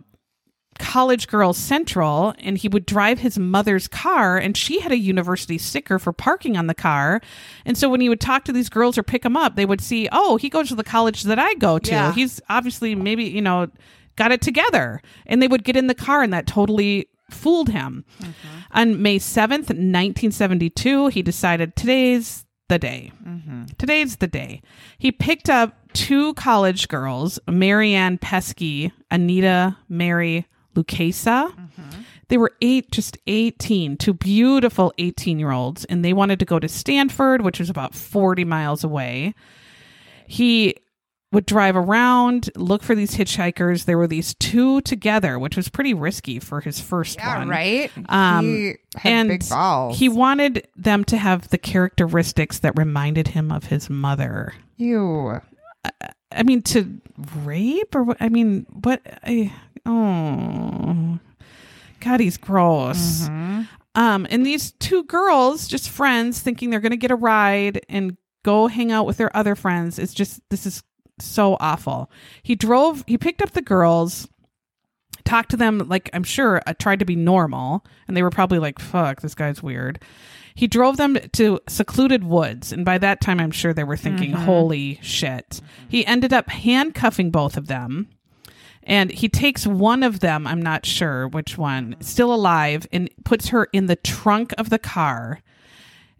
college girls central and he would drive his mother's car and she had a university sticker for parking on the car. And so when he would talk to these girls or pick them up they would see oh he goes to the college that i go to. Yeah. he's obviously maybe you know got it together. And they would get in the car and that totally fooled him mm-hmm. On may 7th 1972 he decided today's the day mm-hmm. today's the day. He picked up two college girls, Mary Ann Pesce, Anita Mary Luchessa. Mm-hmm. They were eight, just 18, two beautiful 18 year olds, and they wanted to go to Stanford, which was about 40 miles away. He would drive around, look for these hitchhikers. There were these two together, which was pretty risky for his first Yeah, one. right. Um, he had and big balls. he wanted them to have the characteristics that reminded him of his mother. You, I mean, to rape or what? I mean, what? I, oh, God, he's gross. Um, and these two girls, just friends, thinking they're going to get a ride and go hang out with their other friends. It's just this is so awful. He drove. He picked up the girls. Talked to them like I'm sure uh, tried to be normal, and they were probably like, "Fuck, this guy's weird." He drove them to secluded woods, and by that time, I'm sure they were thinking, "Holy shit!" He ended up handcuffing both of them, and he takes one of them. I'm not sure which one, still alive, and puts her in the trunk of the car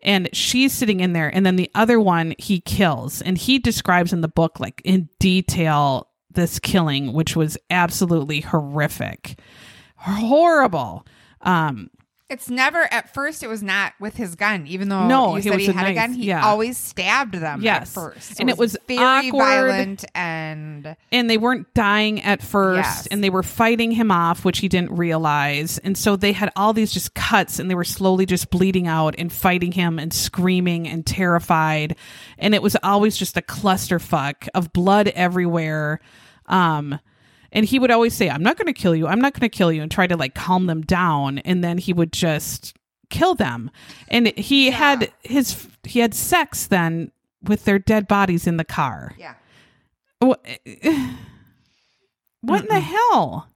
and she's sitting in there and then the other one he kills. And he describes in the book like in detail this killing which was absolutely horrific. Horrible. Um It's never at first. It was not with his gun, even though No, it said he had a gun. He yeah. always stabbed them Yes. at first, So And it was very awkward. violent and and they weren't dying at first Yes. and they were fighting him off which he didn't realize and so they had all these just cuts and they were slowly just bleeding out and fighting him and screaming and terrified and it was always just a clusterfuck of blood everywhere um and he would always say i'm not going to kill you i'm not going to kill you and try to like calm them down and then he would just kill them and he had his he had sex then with their dead bodies in the car yeah. what, what in the hell?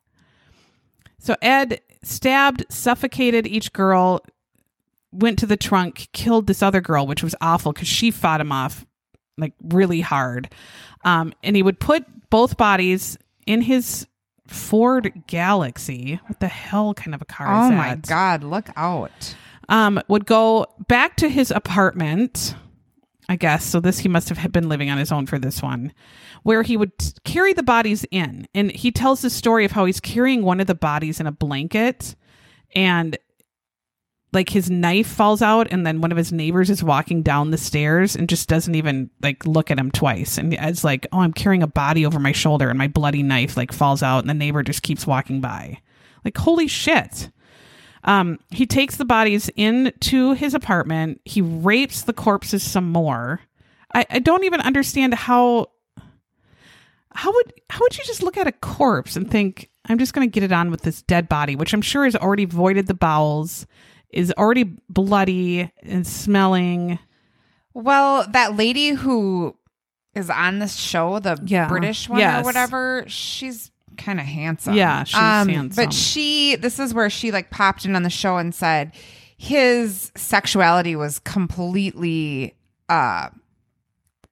So Ed stabbed, suffocated each girl, went to the trunk, killed this other girl, which was awful because she fought him off like really hard. Um, and he would put both bodies in his Ford Galaxie. What the hell kind of a car Oh is my that? God! Look out! um, would go back to his apartment, I guess. So this he must have been living on his own for this one, where he would carry the bodies in, and he tells the story of how he's carrying one of the bodies in a blanket, and like his knife falls out, and then one of his neighbors is walking down the stairs and just doesn't even like look at him twice, and it's like, oh, I'm carrying a body over my shoulder, and my bloody knife like falls out, and the neighbor just keeps walking by, like holy shit. Um, he takes the bodies into his apartment. He rapes the corpses some more. I, I don't even understand how. How would how would you just look at a corpse and think I'm just going to get it on with this dead body, which I'm sure has already voided the bowels, is already bloody and smelling. Well, that lady who is on this show, the Yeah. British one Yes. or whatever, she's kind of handsome. Yeah, she's handsome. But she, this is where she like popped in on the show and said his sexuality was completely uh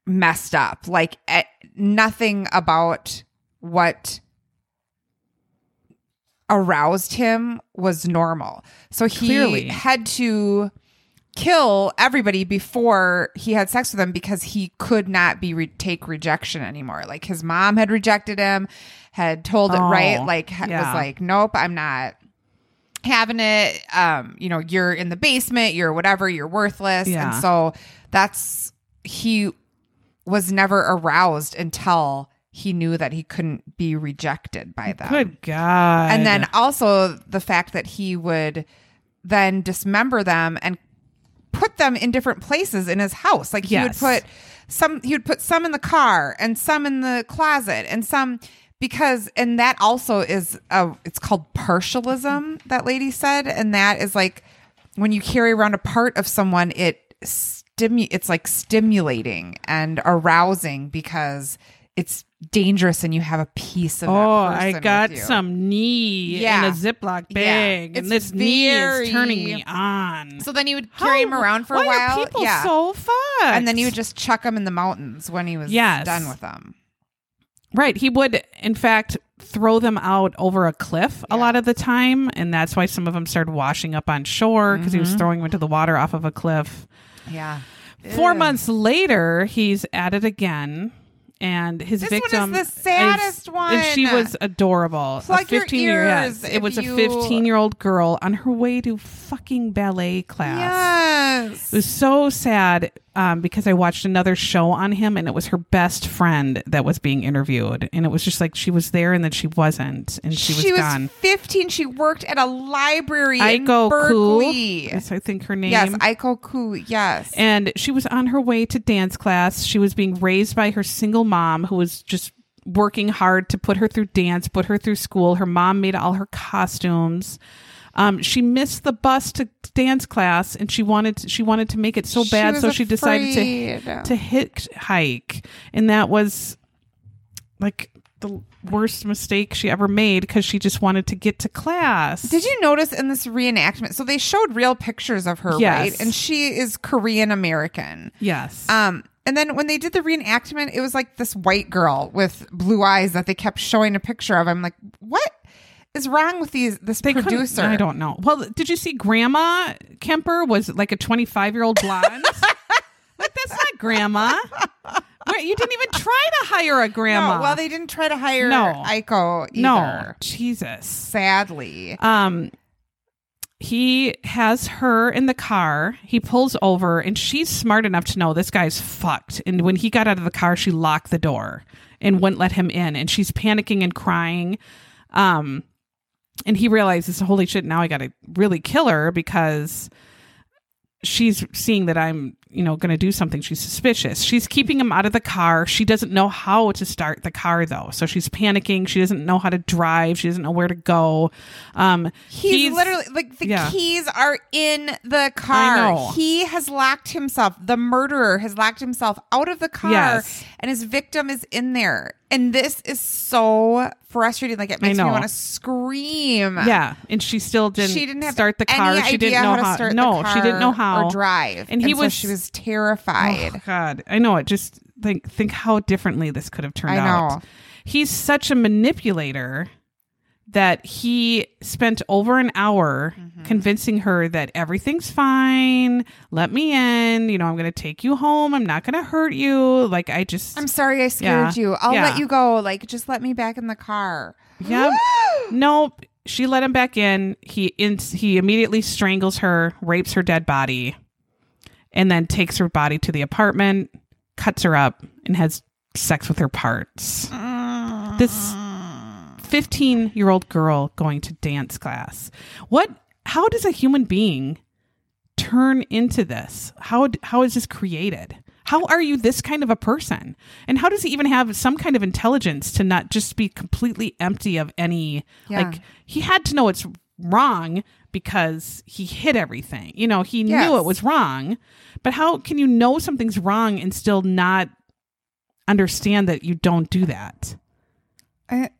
messed up. Like eh, nothing about what aroused him was normal. So he Clearly. had to kill everybody before he had sex with them because he could not be re- take rejection anymore. Like his mom had rejected him, had told it Oh, right, like ha- yeah. was like, nope, I'm not having it. Um, you know, you're in the basement, you're whatever, you're worthless, Yeah. and so that's he was never aroused until he knew that he couldn't be rejected by them. Good God. And then also the fact that he would then dismember them and put them in different places in his house. Like he Yes. would put some he would put some in the car and some in the closet and some because and that also is a it's called partialism that lady said and that is like when you carry around a part of someone it stimu it's like stimulating and arousing because it's dangerous and you have a piece of Oh, I got some knee Yeah. in a Ziploc bag, It's and this knee is turning me on. So then he would carry him around for a while. People yeah. so fun. and then he would just chuck them in the mountains when he was Yes. done with them. Right. He would, in fact, throw them out over a cliff a lot of the time. And that's why some of them started washing up on shore because he Mm-hmm. was throwing them into the water off of a cliff. Yeah. Four Ew. months later, he's at it again. And his This one is victim the saddest one. And she was adorable. Plug a your 15 year ears yes, It was a 15 year old girl on her way to fucking ballet class. Yes. It was so sad um, because I watched another show on him and it was her best friend that was being interviewed. And it was just like she was there and then she wasn't and she was she was gone. 15. She worked at a library in Aiko Koo Berkeley. is I think her name. Yes, Aiko Koo. Yes. and she was on her way to dance class. She was being raised by her single mom who was just working hard to put her through dance, put her through school. Her mom made all her costumes. Um, she missed the bus to dance class, and she wanted to, she wanted to make it so bad, was so she decided to to hitchhike, and that was like the worst mistake she ever made because she just wanted to get to class. Did you notice in this reenactment? So they showed real pictures of her, Yes. right? And she is Korean American. Yes. Um, and then when they did the reenactment, it was like this white girl with blue eyes that they kept showing a picture of. I'm like, what is wrong with these this producer? I don't know. Well, did you see Grandma Kemper was like a 25 year old blonde? *laughs* like that's not Grandma. Wait, you didn't even try to hire a grandma. No, well, they didn't try to hire No. Aiko either. no, Jesus. sadly. Um, he has her in the car. He pulls over, and she's smart enough to know this guy's fucked. And when he got out of the car, she locked the door and wouldn't let him in. And she's panicking and crying. Um, and he realizes, holy shit, now I got to really kill her because she's seeing that I'm, you know, going to do something. She's suspicious. She's keeping him out of the car. She doesn't know how to start the car though. So she's panicking. She doesn't know how to drive. She doesn't know where to go. Um, He's, literally like the yeah. keys are in the car. He has locked himself. The murderer has locked himself out of the car, Yes. and his victim is in there. And this is so frustrating. Like it makes me want to scream. yeah, and she still didn't. she didn't have start the car. She didn't know how how. to start no, the car she didn't know how or drive. And he so was- she was terrified. Oh, God, I know it. Just think think how differently this could have turned I out. He's such a manipulator that he spent over an hour Mm-hmm. convincing her that everything's fine. Let me in. You know, I'm going to take you home. I'm not going to hurt you. Like I just I'm sorry I scared Yeah. you. I'll Yeah. let you go. Like just let me back in the car. Yep. *gasps* nope. She let him back in. He in, he immediately strangles her, rapes her dead body, and then takes her body to the apartment, cuts her up, and has sex with her parts. This 15 year old girl going to dance class. What? How does a human being turn into this? How how is this created? How are you this kind of a person? And how does he even have some kind of intelligence to not just be completely empty of any Yeah. like he had to know it's wrong because he hid everything. You know, he Yes. knew it was wrong. But how can you know something's wrong and still not understand that you don't do that? I,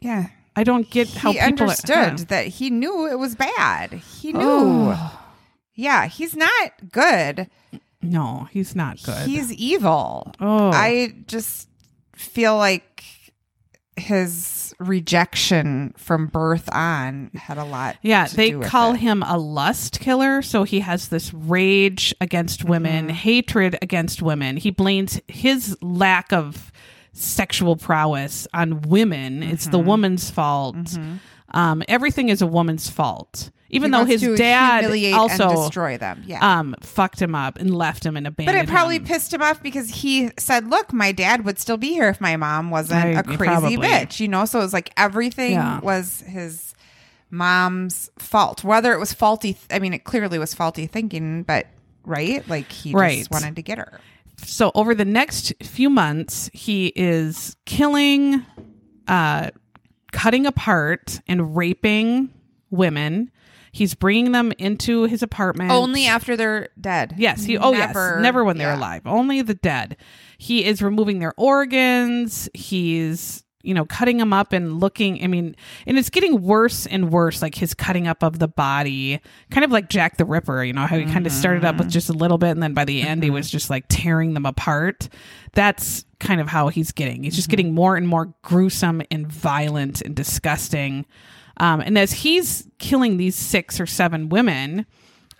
yeah. I don't get how he people understood yeah. that he knew it was bad. He knew. Oh. Yeah, he's not good. No, he's not good. He's evil. oh, I just feel like his rejection from birth on had a lot. Yeah, they call it. him a lust killer. So he has this rage against women, Mm-hmm. hatred against women. He blames his lack of sexual prowess on women. It's Mm-hmm. the woman's fault. Um, everything is a woman's fault. Even He though his dad also and destroy them. Yeah. um, fucked him up and left him and but it probably him. pissed him off because he said, "Look, my dad would still be here if my mom wasn't I- a crazy probably. bitch." You know, so it was like everything Yeah. was his mom's fault. Whether it was faulty, I mean, it clearly was faulty thinking, but right, like he Right. just wanted to get her. so over the next few months he is killing uh cutting apart and raping women he's bringing them into his apartment. Only after they're dead. yes he oh Never- yes. Never. When they're yeah. alive. Only the dead. He is removing their organs. He's you know cutting them up and looking i mean and it's getting worse and worse like his cutting up of the body kind of like jack the ripper you know how he kind of started up with mm-hmm. just a little bit and then by the end he mm-hmm. was just like tearing them apart. That's kind of how he's getting. He's just mm-hmm. getting more and more gruesome and violent and disgusting um, and as he's killing these six or seven women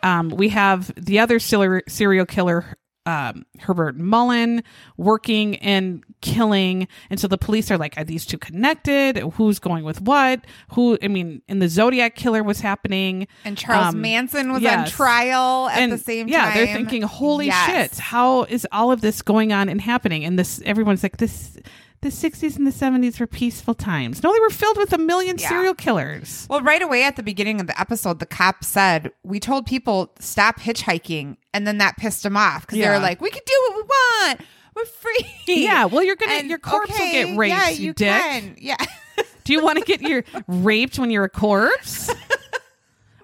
um, we have the other serial serial killer, um, Herbert Mullin, working and killing. And so the police are like, are these two connected? Who's going with what? Who, I mean, and the Zodiac killer was happening. And Charles Um, Manson was on trial at and the same yeah, time. they're thinking, holy Yes. shit, how is all of this going on and happening? And this, everyone's like, this, the 60s and the 70s were peaceful times. No, they were filled with a million Yeah. serial killers. Well, right away at the beginning of the episode, the cop said, We told people stop hitchhiking. And then that pissed them off because they Yeah. were like, We can do what we want. We're free. Yeah, well, you're gonna, your corpse will get raped, Yeah, you, you dick. can. Yeah. *laughs* Do you want to get your raped when you're a corpse? *laughs*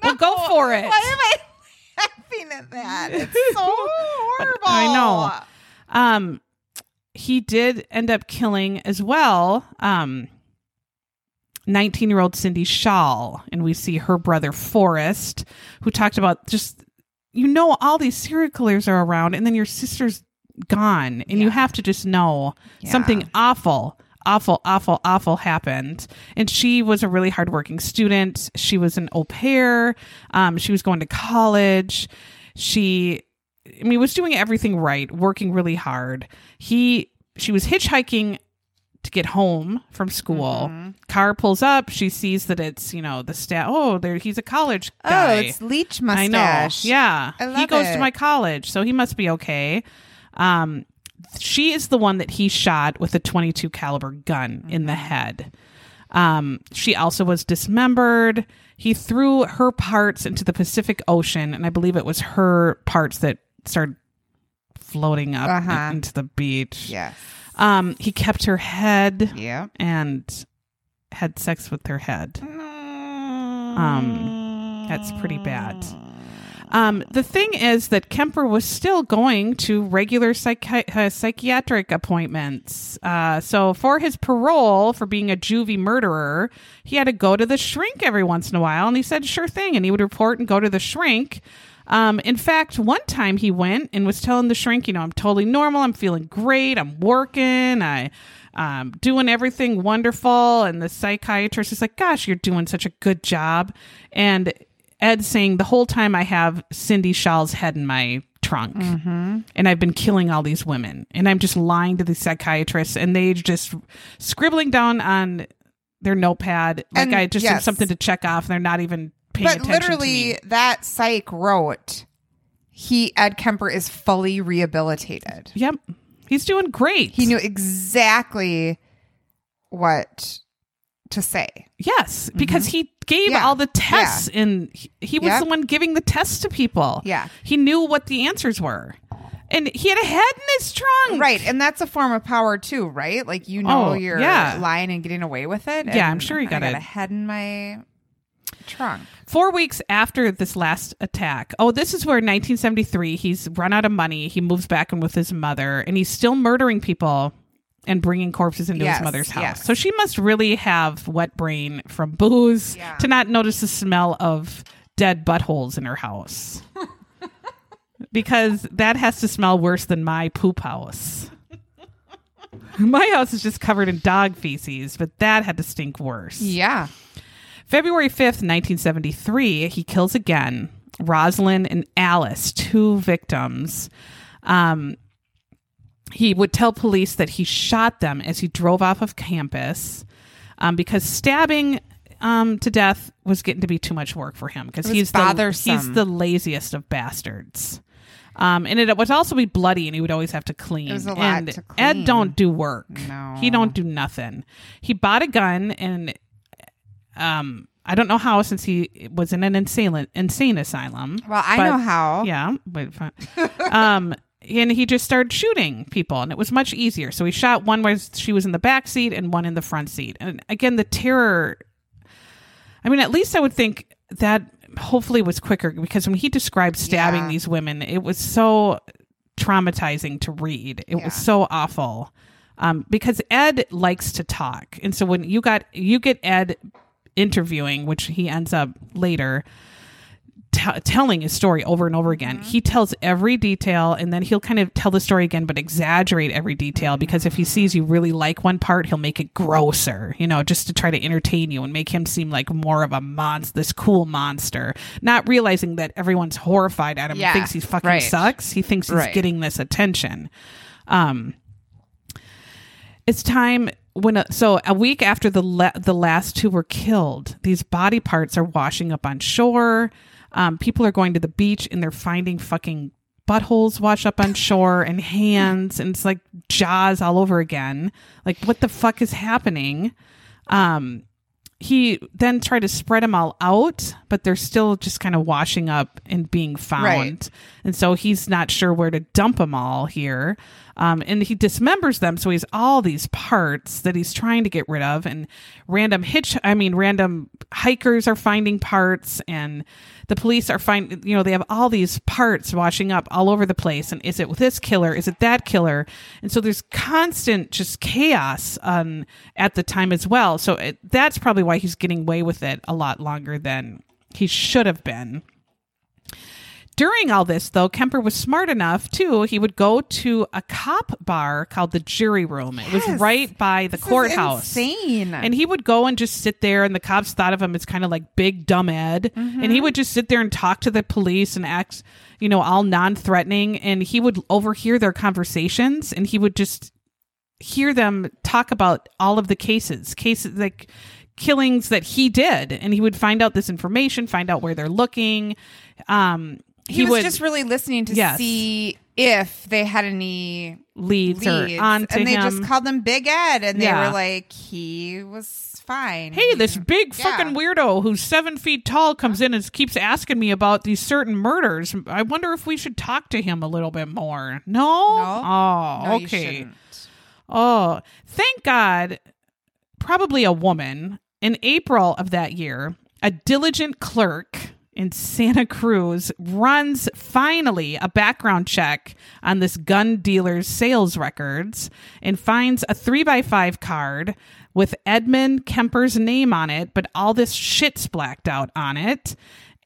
Well, go for it. Why am I *laughs* laughing at that? It's so horrible. I know. Um, he did end up killing as well. Um, 19 year old Cindy Schall, and we see her brother Forrest, who talked about just, you know, all these serial killers are around, and then your sister's gone, and you have to just know Yeah. something awful. Awful, awful, awful happened. And she was a really hardworking student. She was an au pair. Um, she was going to college. She I mean, was doing everything right, working really hard. He, she was hitchhiking to get home from school. Mm-hmm. Car pulls up. She sees that it's you know the stat. Oh, there he's a college guy. Oh, it's leech I know. mustache. Yeah, I he goes it. to my college, so he must be okay. Um, she is the one that he shot with a 22 caliber gun in Mm-hmm. the head. Um, she also was dismembered. He threw her parts into the Pacific Ocean, and I believe it was her parts that started floating up Uh-huh. into the beach. Yes. Um, he kept her head Yeah. and had sex with her head. Um, that's pretty bad. Um, the thing is that Kemper was still going to regular psychi- uh, psychiatric appointments. Uh, so for his parole for being a juvie murderer, he had to go to the shrink every once in a while, and he said sure thing, and he would report and go to the shrink. Um, in fact, one time he went and was telling the shrink, you know, I'm totally normal, I'm feeling great, I'm working, I um, doing everything wonderful. And the psychiatrist is like, Gosh, you're doing such a good job. And Ed saying, The whole time I have Cindy Schall's head in my trunk and I've been killing all these women. And I'm just lying to the psychiatrists and they just scribbling down on their notepad like And I just have yes. something to check off and they're not even paying But attention literally, that psych wrote, he, Ed Kemper, is fully rehabilitated. Yep. He's doing great. He knew exactly what to say. Yes, because he gave Mm-hmm. Yeah. all the tests and he, he was Yep. the one giving the tests to people. Yeah. He knew what the answers were. And he had a head in his trunk. Right. And that's a form of power, too, right? Like, you know, Oh, you're yeah. lying and getting away with it. Yeah, I'm sure he got I got it. a head in my trunk. Four weeks after this last attack, oh, this is where 1973, he's run out of money. He moves back in with his mother and he's still murdering people and bringing corpses into Yes, his mother's house. yes. So she must really have wet brain from booze Yeah. to not notice the smell of dead buttholes in her house. *laughs* because that has to smell worse than my poop house. my house is just covered in dog feces, but that had to stink worse. Yeah. February 5th, 1973, he kills again Rosalind and Alice, two victims. Um, he would tell police that he shot them as he drove off of campus um, because stabbing um, to death was getting to be too much work for him because he's the, bothersome. he's the laziest of bastards. Um, and it would also be bloody, and he would always have to clean. It was a lot and to Ed don't do work. No. he don't do nothing. He bought a gun, and um, I don't know how since he was in an insane insane asylum. Well, I but- know how. Yeah, wait, um, and he just started shooting people, and it was much easier. So he shot one where she was in the back seat and one in the front seat. And again, the terror. I mean, at least I would think that hopefully was quicker because when he described stabbing Yeah. these women, it was so traumatizing to read. It Yeah. was so awful. Um, because Ed likes to talk, and so when you got you get Ed interviewing, which he ends up later t- telling his story over and over again. He tells every detail and then he'll kind of tell the story again, but exaggerate every detail because if he sees you really like one part, he'll make it grosser, you know, just to try to entertain you and make him seem like more of a monster, this cool monster, not realizing that everyone's horrified at him Yeah, and thinks he fucking right. sucks. He thinks he's Right. getting this attention. Um, it's time when a, so a week after the la- the last two were killed, these body parts are washing up on shore. Um, people are going to the beach and they're finding fucking buttholes washed up on shore and hands and it's like jaws all over again. Like what the fuck is happening? Um, he then tried to spread them all out, but they're still just kind of washing up and being found. Right. And so he's not sure where to dump them all here. Um, and he dismembers them. So he's all these parts that he's trying to get rid of. And random hitch, I mean, random hikers are finding parts and the police are finding, you know, they have all these parts washing up all over the place. And is it this killer? Is it that killer? And so there's constant just chaos um, at the time as well. So it, that's probably why he's getting away with it a lot longer than he should have been. During all this, though, Kemper was smart enough too. He would go to a cop bar called the Jury Room. It was right by the This is courthouse. insane. And he would go and just sit there, and the cops thought of him as kind of like big dumb Ed. And he would just sit there and talk to the police and act, you know, all non threatening. And he would overhear their conversations and he would just hear them talk about all of the cases, cases like killings that he did. And he would find out this information, find out where they're looking. Um, he, was would just really listening to Yes. see if they had any leads, leads, and they him. just called him Big Ed, and they Yeah. were like, he was fine. Hey, this big Yeah. fucking weirdo who's seven feet tall comes in and keeps asking me about these certain murders. I wonder if we should talk to him a little bit more. No? No. Oh, No, okay. Oh, thank God, probably a woman. In April of that year, a diligent clerk in Santa Cruz runs finally a background check on this gun dealer's sales records and finds a three by five card with Edmund Kemper's name on it, but all this shit's blacked out on it.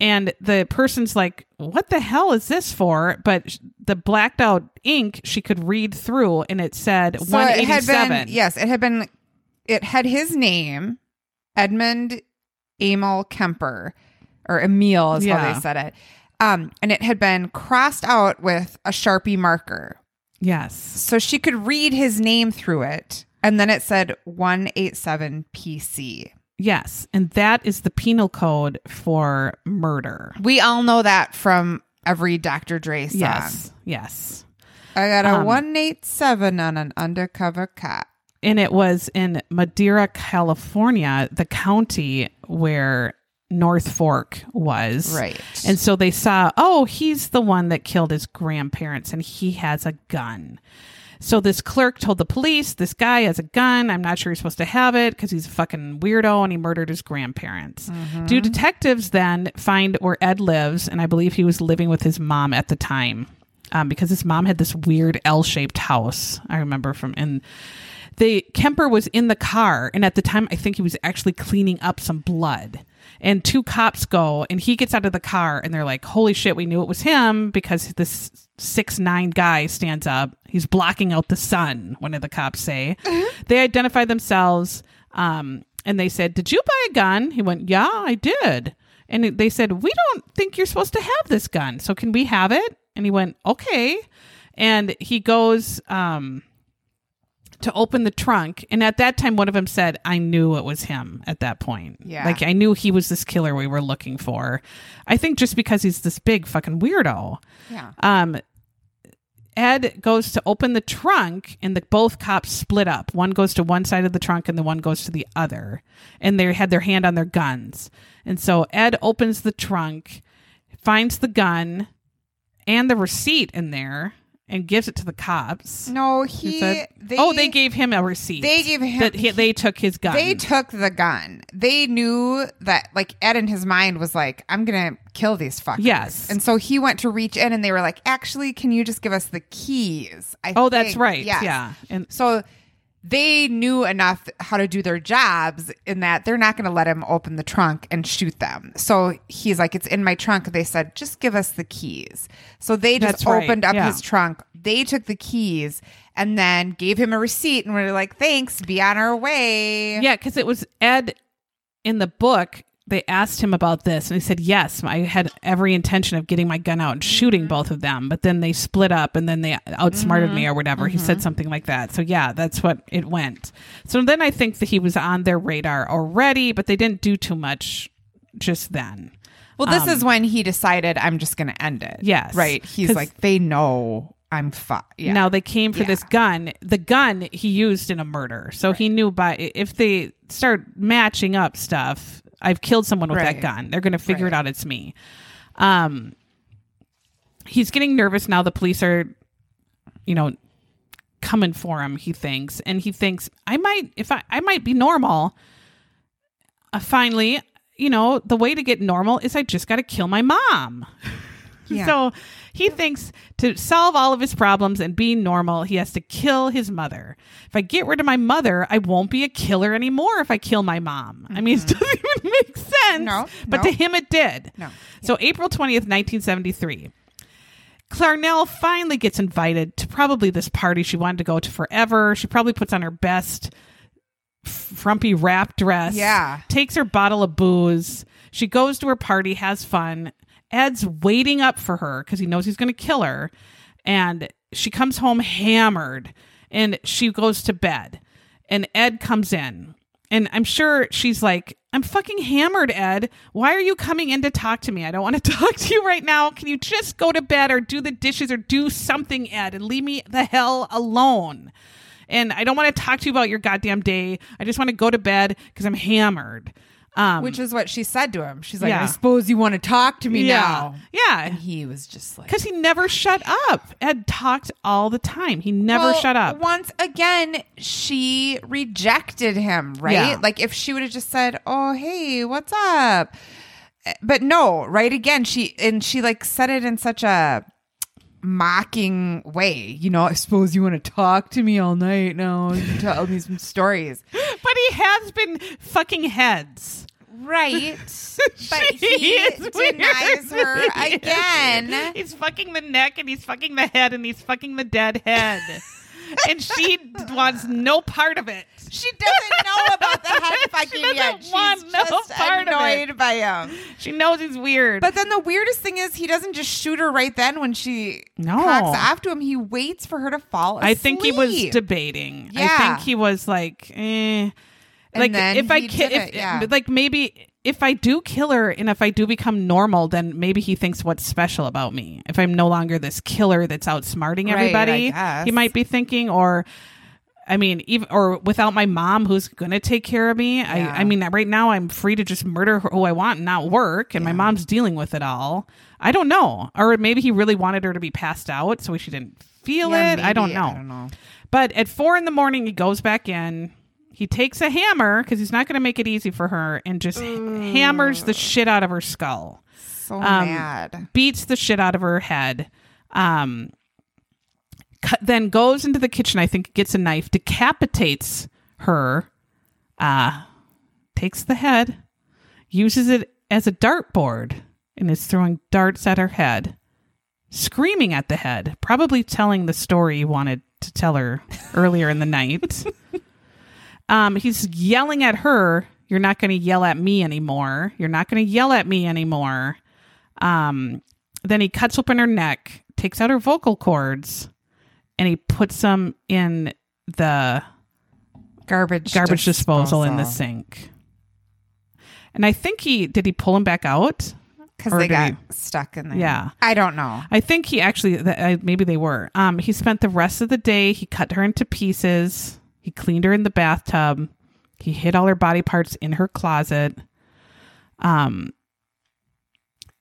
And the person's like, What the hell is this for? But the blacked out ink she could read through and it said So it had 187. been yes, it had been it had his name, Edmund Emil Kemper, or Emil is how they said it. Um, and it had been crossed out with a Sharpie marker. Yes. So she could read his name through it. And then it said 187 PC. Yes. And that is the penal code for murder. We all know that from every Dr. Dre song. Yes. Yes. I got a Um, 187 on an undercover cop. And it was in Madera, California, the county where North Fork was. Right. And so they saw, oh, he's the one that killed his grandparents and he has a gun. So this clerk told the police, this guy has a gun. I'm not sure he's supposed to have it because he's a fucking weirdo and he murdered his grandparents. Do detectives then find where Ed lives? And I believe he was living with his mom at the time um, because his mom had this weird L shaped house. I remember from in the Kemper was in the car, and at the time, I think he was actually cleaning up some blood. And two cops go, and he gets out of the car, and they're like, "Holy shit, we knew it was him because this six nine guy stands up. He's blocking out the sun." One of the cops say. They identify themselves, um, and they said, "Did you buy a gun?" He went, "Yeah, I did." And they said, "We don't think you're supposed to have this gun, so can we have it?" And he went, "Okay." And he goes, um, to open the trunk. And at that time, one of them said, I knew it was him at that point. Yeah. Like, I knew he was this killer we were looking for. I think just because he's this big fucking weirdo. Yeah. Um, Ed goes to open the trunk, and the both cops split up. One goes to one side of the trunk, and the one goes to the other. And they had their hand on their guns. And so Ed opens the trunk, finds the gun and the receipt in there, and gives it to the cops. No, He said- they, oh, they gave him a receipt. They gave him- that he, they took his gun. They took the gun. They knew that, like, Ed in his mind was like, I'm going to kill these fuckers. Yes. And so he went to reach in and they were like, actually, can you just give us the keys? I oh, that's right. Yes. Yeah, and So they knew enough how to do their jobs in that they're not going to let him open the trunk and shoot them. So he's like, it's in my trunk. They said, just give us the keys. So they just That's right, opened up yeah. his trunk. They took the keys and then gave him a receipt and were like, thanks, be on our way. yeah, because it was Ed in the book. They asked him about this, and he said, "Yes, I had every intention of getting my gun out and Mm-hmm. shooting both of them, but then they split up, and then they outsmarted Mm-hmm. me or whatever." He said something like that. So yeah, that's what it went. So then I think that he was on their radar already, but they didn't do too much just then. Well, this is when he decided, I'm just going to end it. Yes. Right. he's like, they know I'm fine. Yeah. Now they came for Yeah. this gun. The gun he used in a murder. So he knew by if they start matching up stuff, I've killed someone with Right. that gun. They're going to figure it out it's me. Um he's getting nervous now the police are you know coming for him, he thinks, and he thinks I might if I I might be normal. Uh, finally, you know, the way to get normal is I just got to kill my mom. *laughs* *laughs* Yeah. So he thinks to solve all of his problems and be normal, he has to kill his mother. If I get rid of my mother, I won't be a killer anymore if I kill my mom. I mean, it doesn't even make sense. Mm-hmm. No, but no. to him, it did. No. So April 20th, 1973. Clarnell finally gets invited to probably this party she wanted to go to forever. She probably puts on her best frumpy wrap dress. Yeah. Takes her bottle of booze. She goes to her party, has fun. Ed's waiting up for her because he knows he's going to kill her. And she comes home hammered and she goes to bed. And Ed comes in. And I'm sure she's like, I'm fucking hammered, Ed. Why are you coming in to talk to me? I don't want to *laughs* talk to you right now. Can you just go to bed or do the dishes or do something, Ed, and leave me the hell alone? And I don't want to talk to you about your goddamn day. I just want to go to bed because I'm hammered. Um, Which is what she said to him. She's like, Yeah. I suppose you want to talk to me yeah, now. yeah, And he was just like, because he never shut up. Ed talked all the time. He never Well, shut up. Once again, she rejected him, right? Yeah. Like if she would have just said, "Oh, hey, what's up?" But no, right again, she and she like said it in such a mocking way. You know, I suppose you want to talk to me all night now and tell me some stories. But he has been fucking heads. Right. *laughs* But he is denies *laughs* weird. her again. He's fucking the neck and he's fucking the head and he's fucking the dead head. And she wants no part of it. She doesn't know about the head *laughs* fucking doesn't yet. She's want no just part of it. annoyed by him. She knows he's weird. But then the weirdest thing is he doesn't just shoot her right then when she No. cocks after him. He waits for her to fall asleep. I think he was debating. Yeah. I think he was like, eh. Like if I did if yeah. like maybe if I do kill her and if I do become normal, then maybe he thinks what's special about me. If I'm no longer this killer that's outsmarting everybody, guess. he might be thinking, or I mean, even or without my mom who's gonna take care of me. Yeah. I I mean, right now I'm free to just murder who I want and not work, and my mom's dealing with it all. I don't know, or maybe he really wanted her to be passed out, so she didn't feel Yeah, it. I don't know. I don't know. But at four in the morning, he goes back in. He takes a hammer because he's not going to make it easy for her and just h- hammers the shit out of her skull, So Um, mad. beats the shit out of her head. Um, cu- then goes into the kitchen, I think, gets a knife, decapitates her, uh, takes the head, uses it as a dartboard, and is throwing darts at her head, screaming at the head, probably telling the story he wanted to tell her earlier in the night. *laughs* um, he's yelling at her, You're not going to yell at me anymore. You're not going to yell at me anymore. Um, then he cuts open her neck, takes out her vocal cords, and he puts them in the Garbage garbage disposal, in the sink. And I think he did he pull him back out? because they got he- stuck in there. Yeah. I don't know. I think he actually th- maybe they were. Um, he spent the rest of the day. He cut her into pieces. He cleaned her in the bathtub. He hid all her body parts in her closet. Um,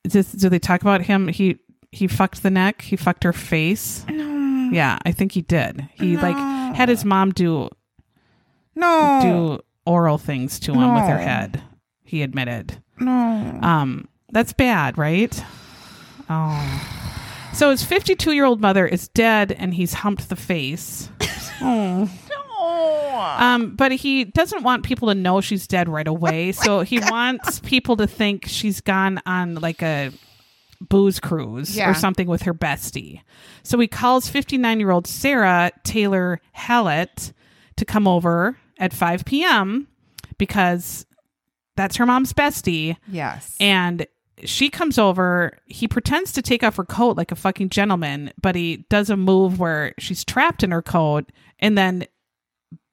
this, do they talk about him? He he fucked the neck. He fucked her face. No. Yeah, I think he did. He like had his mom do No, do oral things to him with her head. He admitted. no. Um, that's bad, right? Oh. So his 52 year old mother is dead and he's humped the face. oh. Um, but he doesn't want people to know she's dead right away. so he wants people to think she's gone on like a booze cruise Yeah. or something with her bestie. So he calls 59 year old Sarah Taylor Hallett to come over at 5 p.m. because that's her mom's bestie. Yes. And she comes over. He pretends to take off her coat like a fucking gentleman, but he does a move where she's trapped in her coat and then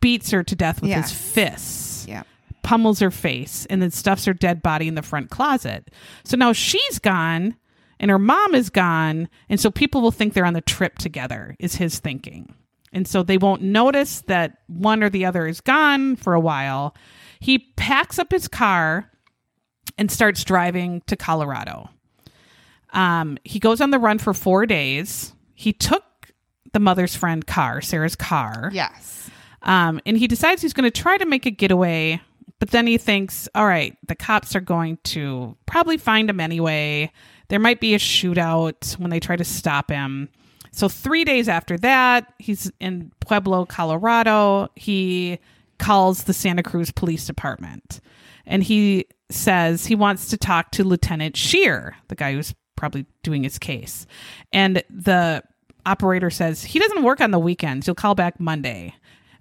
beats her to death with Yes. his fists, yeah. pummels her face, and then stuffs her dead body in the front closet. So now she's gone and her mom is gone. And so people will think they're on the trip together, is his thinking. And so they won't notice that one or the other is gone for a while. He packs up his car and starts driving to Colorado. Um, he goes on the run for four days. He took the mother's friend car, Sarah's car. Yes. Um, and he decides he's going to try to make a getaway, but then he thinks, all right, the cops are going to probably find him anyway. There might be a shootout when they try to stop him. So, three days after that, he's in Pueblo, Colorado. He calls the Santa Cruz Police Department and he says he wants to talk to Lieutenant Shear, the guy who's probably doing his case. And the operator says he doesn't work on the weekends. He'll call back Monday.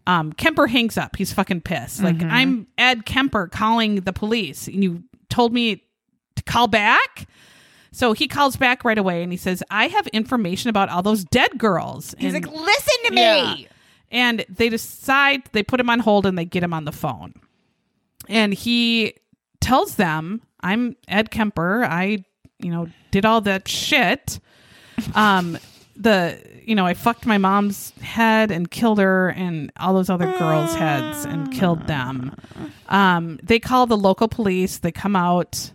Um, Kemper hangs up. He's fucking pissed. Like, I'm Ed Kemper calling the police. And you told me to call back? So he calls back right away and he says, I have information about all those dead girls. He's And- like, listen to me. Yeah. and they decide they put him on hold and they get him on the phone. And he tells them, I'm Ed Kemper. I, you know, did all that shit. Um the you know, I fucked my mom's head and killed her and all those other girls' heads and killed them. Um they call the local police, they come out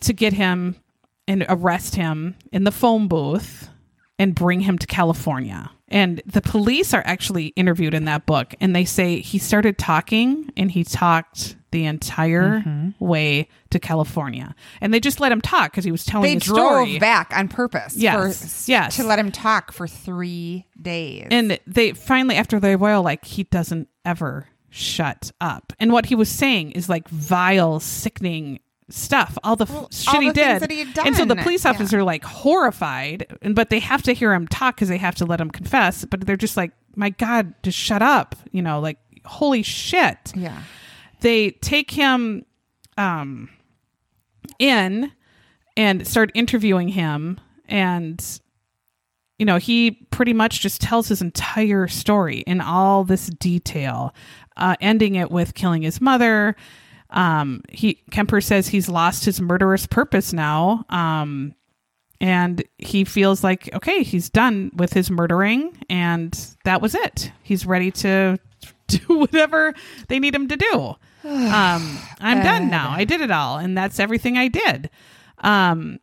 to get him and arrest him in the phone booth and bring him to California. And the police are actually interviewed in that book, and they say he started talking and he talked the entire Mm-hmm. way to California. And they just let him talk because he was telling They his drove story. back on purpose. Yes, For, yes. To let him talk for three days. And they finally, after they were like, he doesn't ever shut up. And what he was saying is like vile, sickening stuff. All the f- shit all he the did. he had And so the done. police Yeah. officers are like horrified, and but they have to hear him talk because they have to let him confess. But they're just like, my God, just shut up. You know, like holy shit yeah. they take him um in and start interviewing him and you know he pretty much just tells his entire story in all this detail uh, ending it with killing his mother um he kemper says he's lost his murderous purpose now. Um and he feels like okay he's done with his murdering and that was it. He's ready to *laughs* do whatever they need him to do. Um i'm done *sighs* now. I did it all and that's everything i did. Um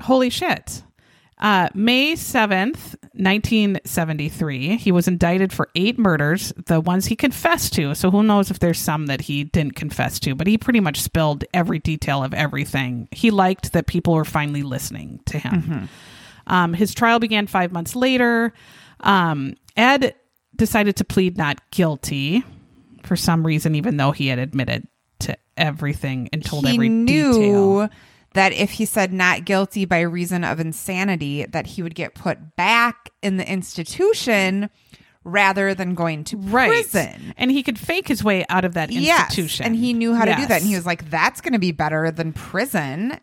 holy shit uh, May 7th, 1973, he was indicted for eight murders, the ones he confessed to. So who knows if there's some that he didn't confess to, but he pretty much spilled every detail of everything. He liked that people were finally listening to him. Um, his trial began five months later. Um, Ed decided to plead not guilty for some reason, even though he had admitted to everything and told he every knew detail. That if he said not guilty by reason of insanity, that he would get put back in the institution rather than going to prison. And he could fake his way out of that Yes, institution. and he knew how to do that. And he was like, "That's going to be better than prison."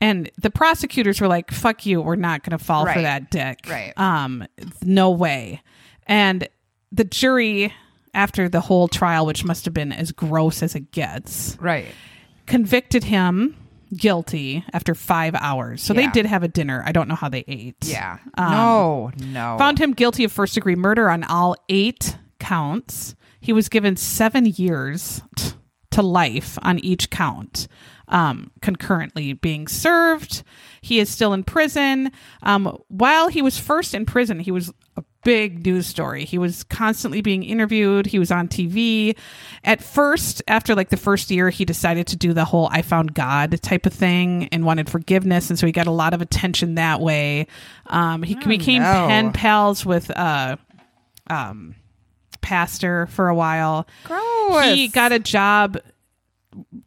and the prosecutors were like, "Fuck you, we're not going to fall for that dick." Right. Um, no way. And the jury, after the whole trial, which must have been as gross as it gets, Right. convicted him guilty after five hours. So they did have a dinner. I don't know how they ate. Yeah. Um, no. No. Found him guilty of first degree murder on all eight counts. He was given seven years to life on each count, um, concurrently being served. He is still in prison. Um, while he was first in prison, he was a big news story. He was constantly being interviewed. He was on TV. At first, after like the first year, he decided to do the whole I found God type of thing and wanted forgiveness. And so he got a lot of attention that way. Um, he became no. pen pals with uh, um, pastor for a while. Gross. He got a job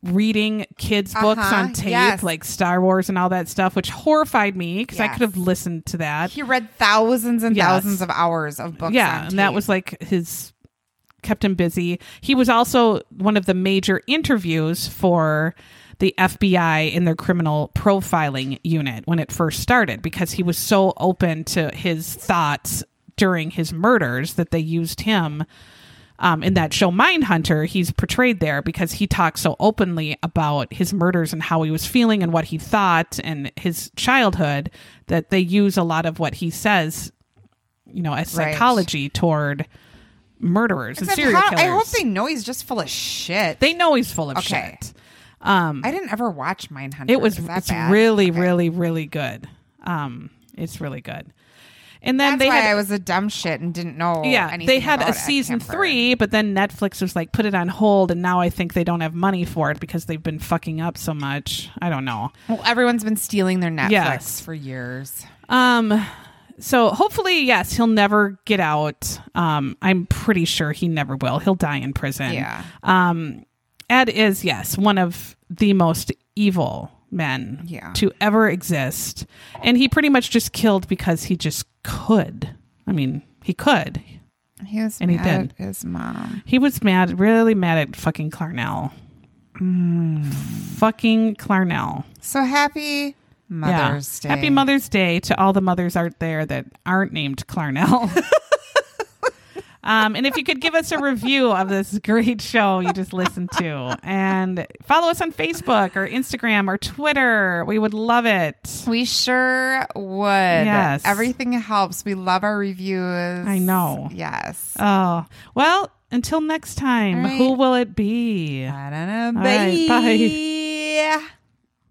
reading kids' books Uh-huh, on tape, yes. like Star Wars and all that stuff, which horrified me because I could have listened to that. He read thousands and Yes. thousands of hours of books. yeah, and that was like his kept him busy. He was also one of the major interviews for the FBI in their criminal profiling unit when it first started because he was so open to his thoughts during his murders that they used him um, in that show Mindhunter, he's portrayed there because he talks so openly about his murders and how he was feeling and what he thought and his childhood that they use a lot of what he says, you know, as Right. psychology toward murderers and serial how- killers. I hope they know he's just full of shit. they know he's full of Okay. shit. Um, I didn't ever watch Mindhunter. it was it's bad? really Okay. really really good. Um, it's really good. And then That's they why had I was a dumb shit and didn't know. yeah anything they had a season three, but then Netflix was like put it on hold, and now I think they don't have money for it because they've been fucking up so much. I don't know. Well, everyone's been stealing their Netflix Yes. for years. Um, so hopefully, yes, he'll never get out. Um, I'm pretty sure he never will. He'll die in prison. Yeah. Um, Ed is yes one of the most evil men Yeah. to ever exist, and he pretty much just killed because he just could. I mean, he could. He was And he did. his mom. He was mad, really mad at fucking Clarnell. Mm. Fucking Clarnell. So happy Mother's yeah. Day. Happy Mother's Day to all the mothers out there that aren't named Clarnell. *laughs* um, and if you could give us a review of this great show you just listened to, and follow us on Facebook or Instagram or Twitter, we would love it. We sure would. Yes. Everything helps. We love our reviews. I know. Yes. Oh, well, until next time, right. who will it be? I don't know. All right, bye. bye.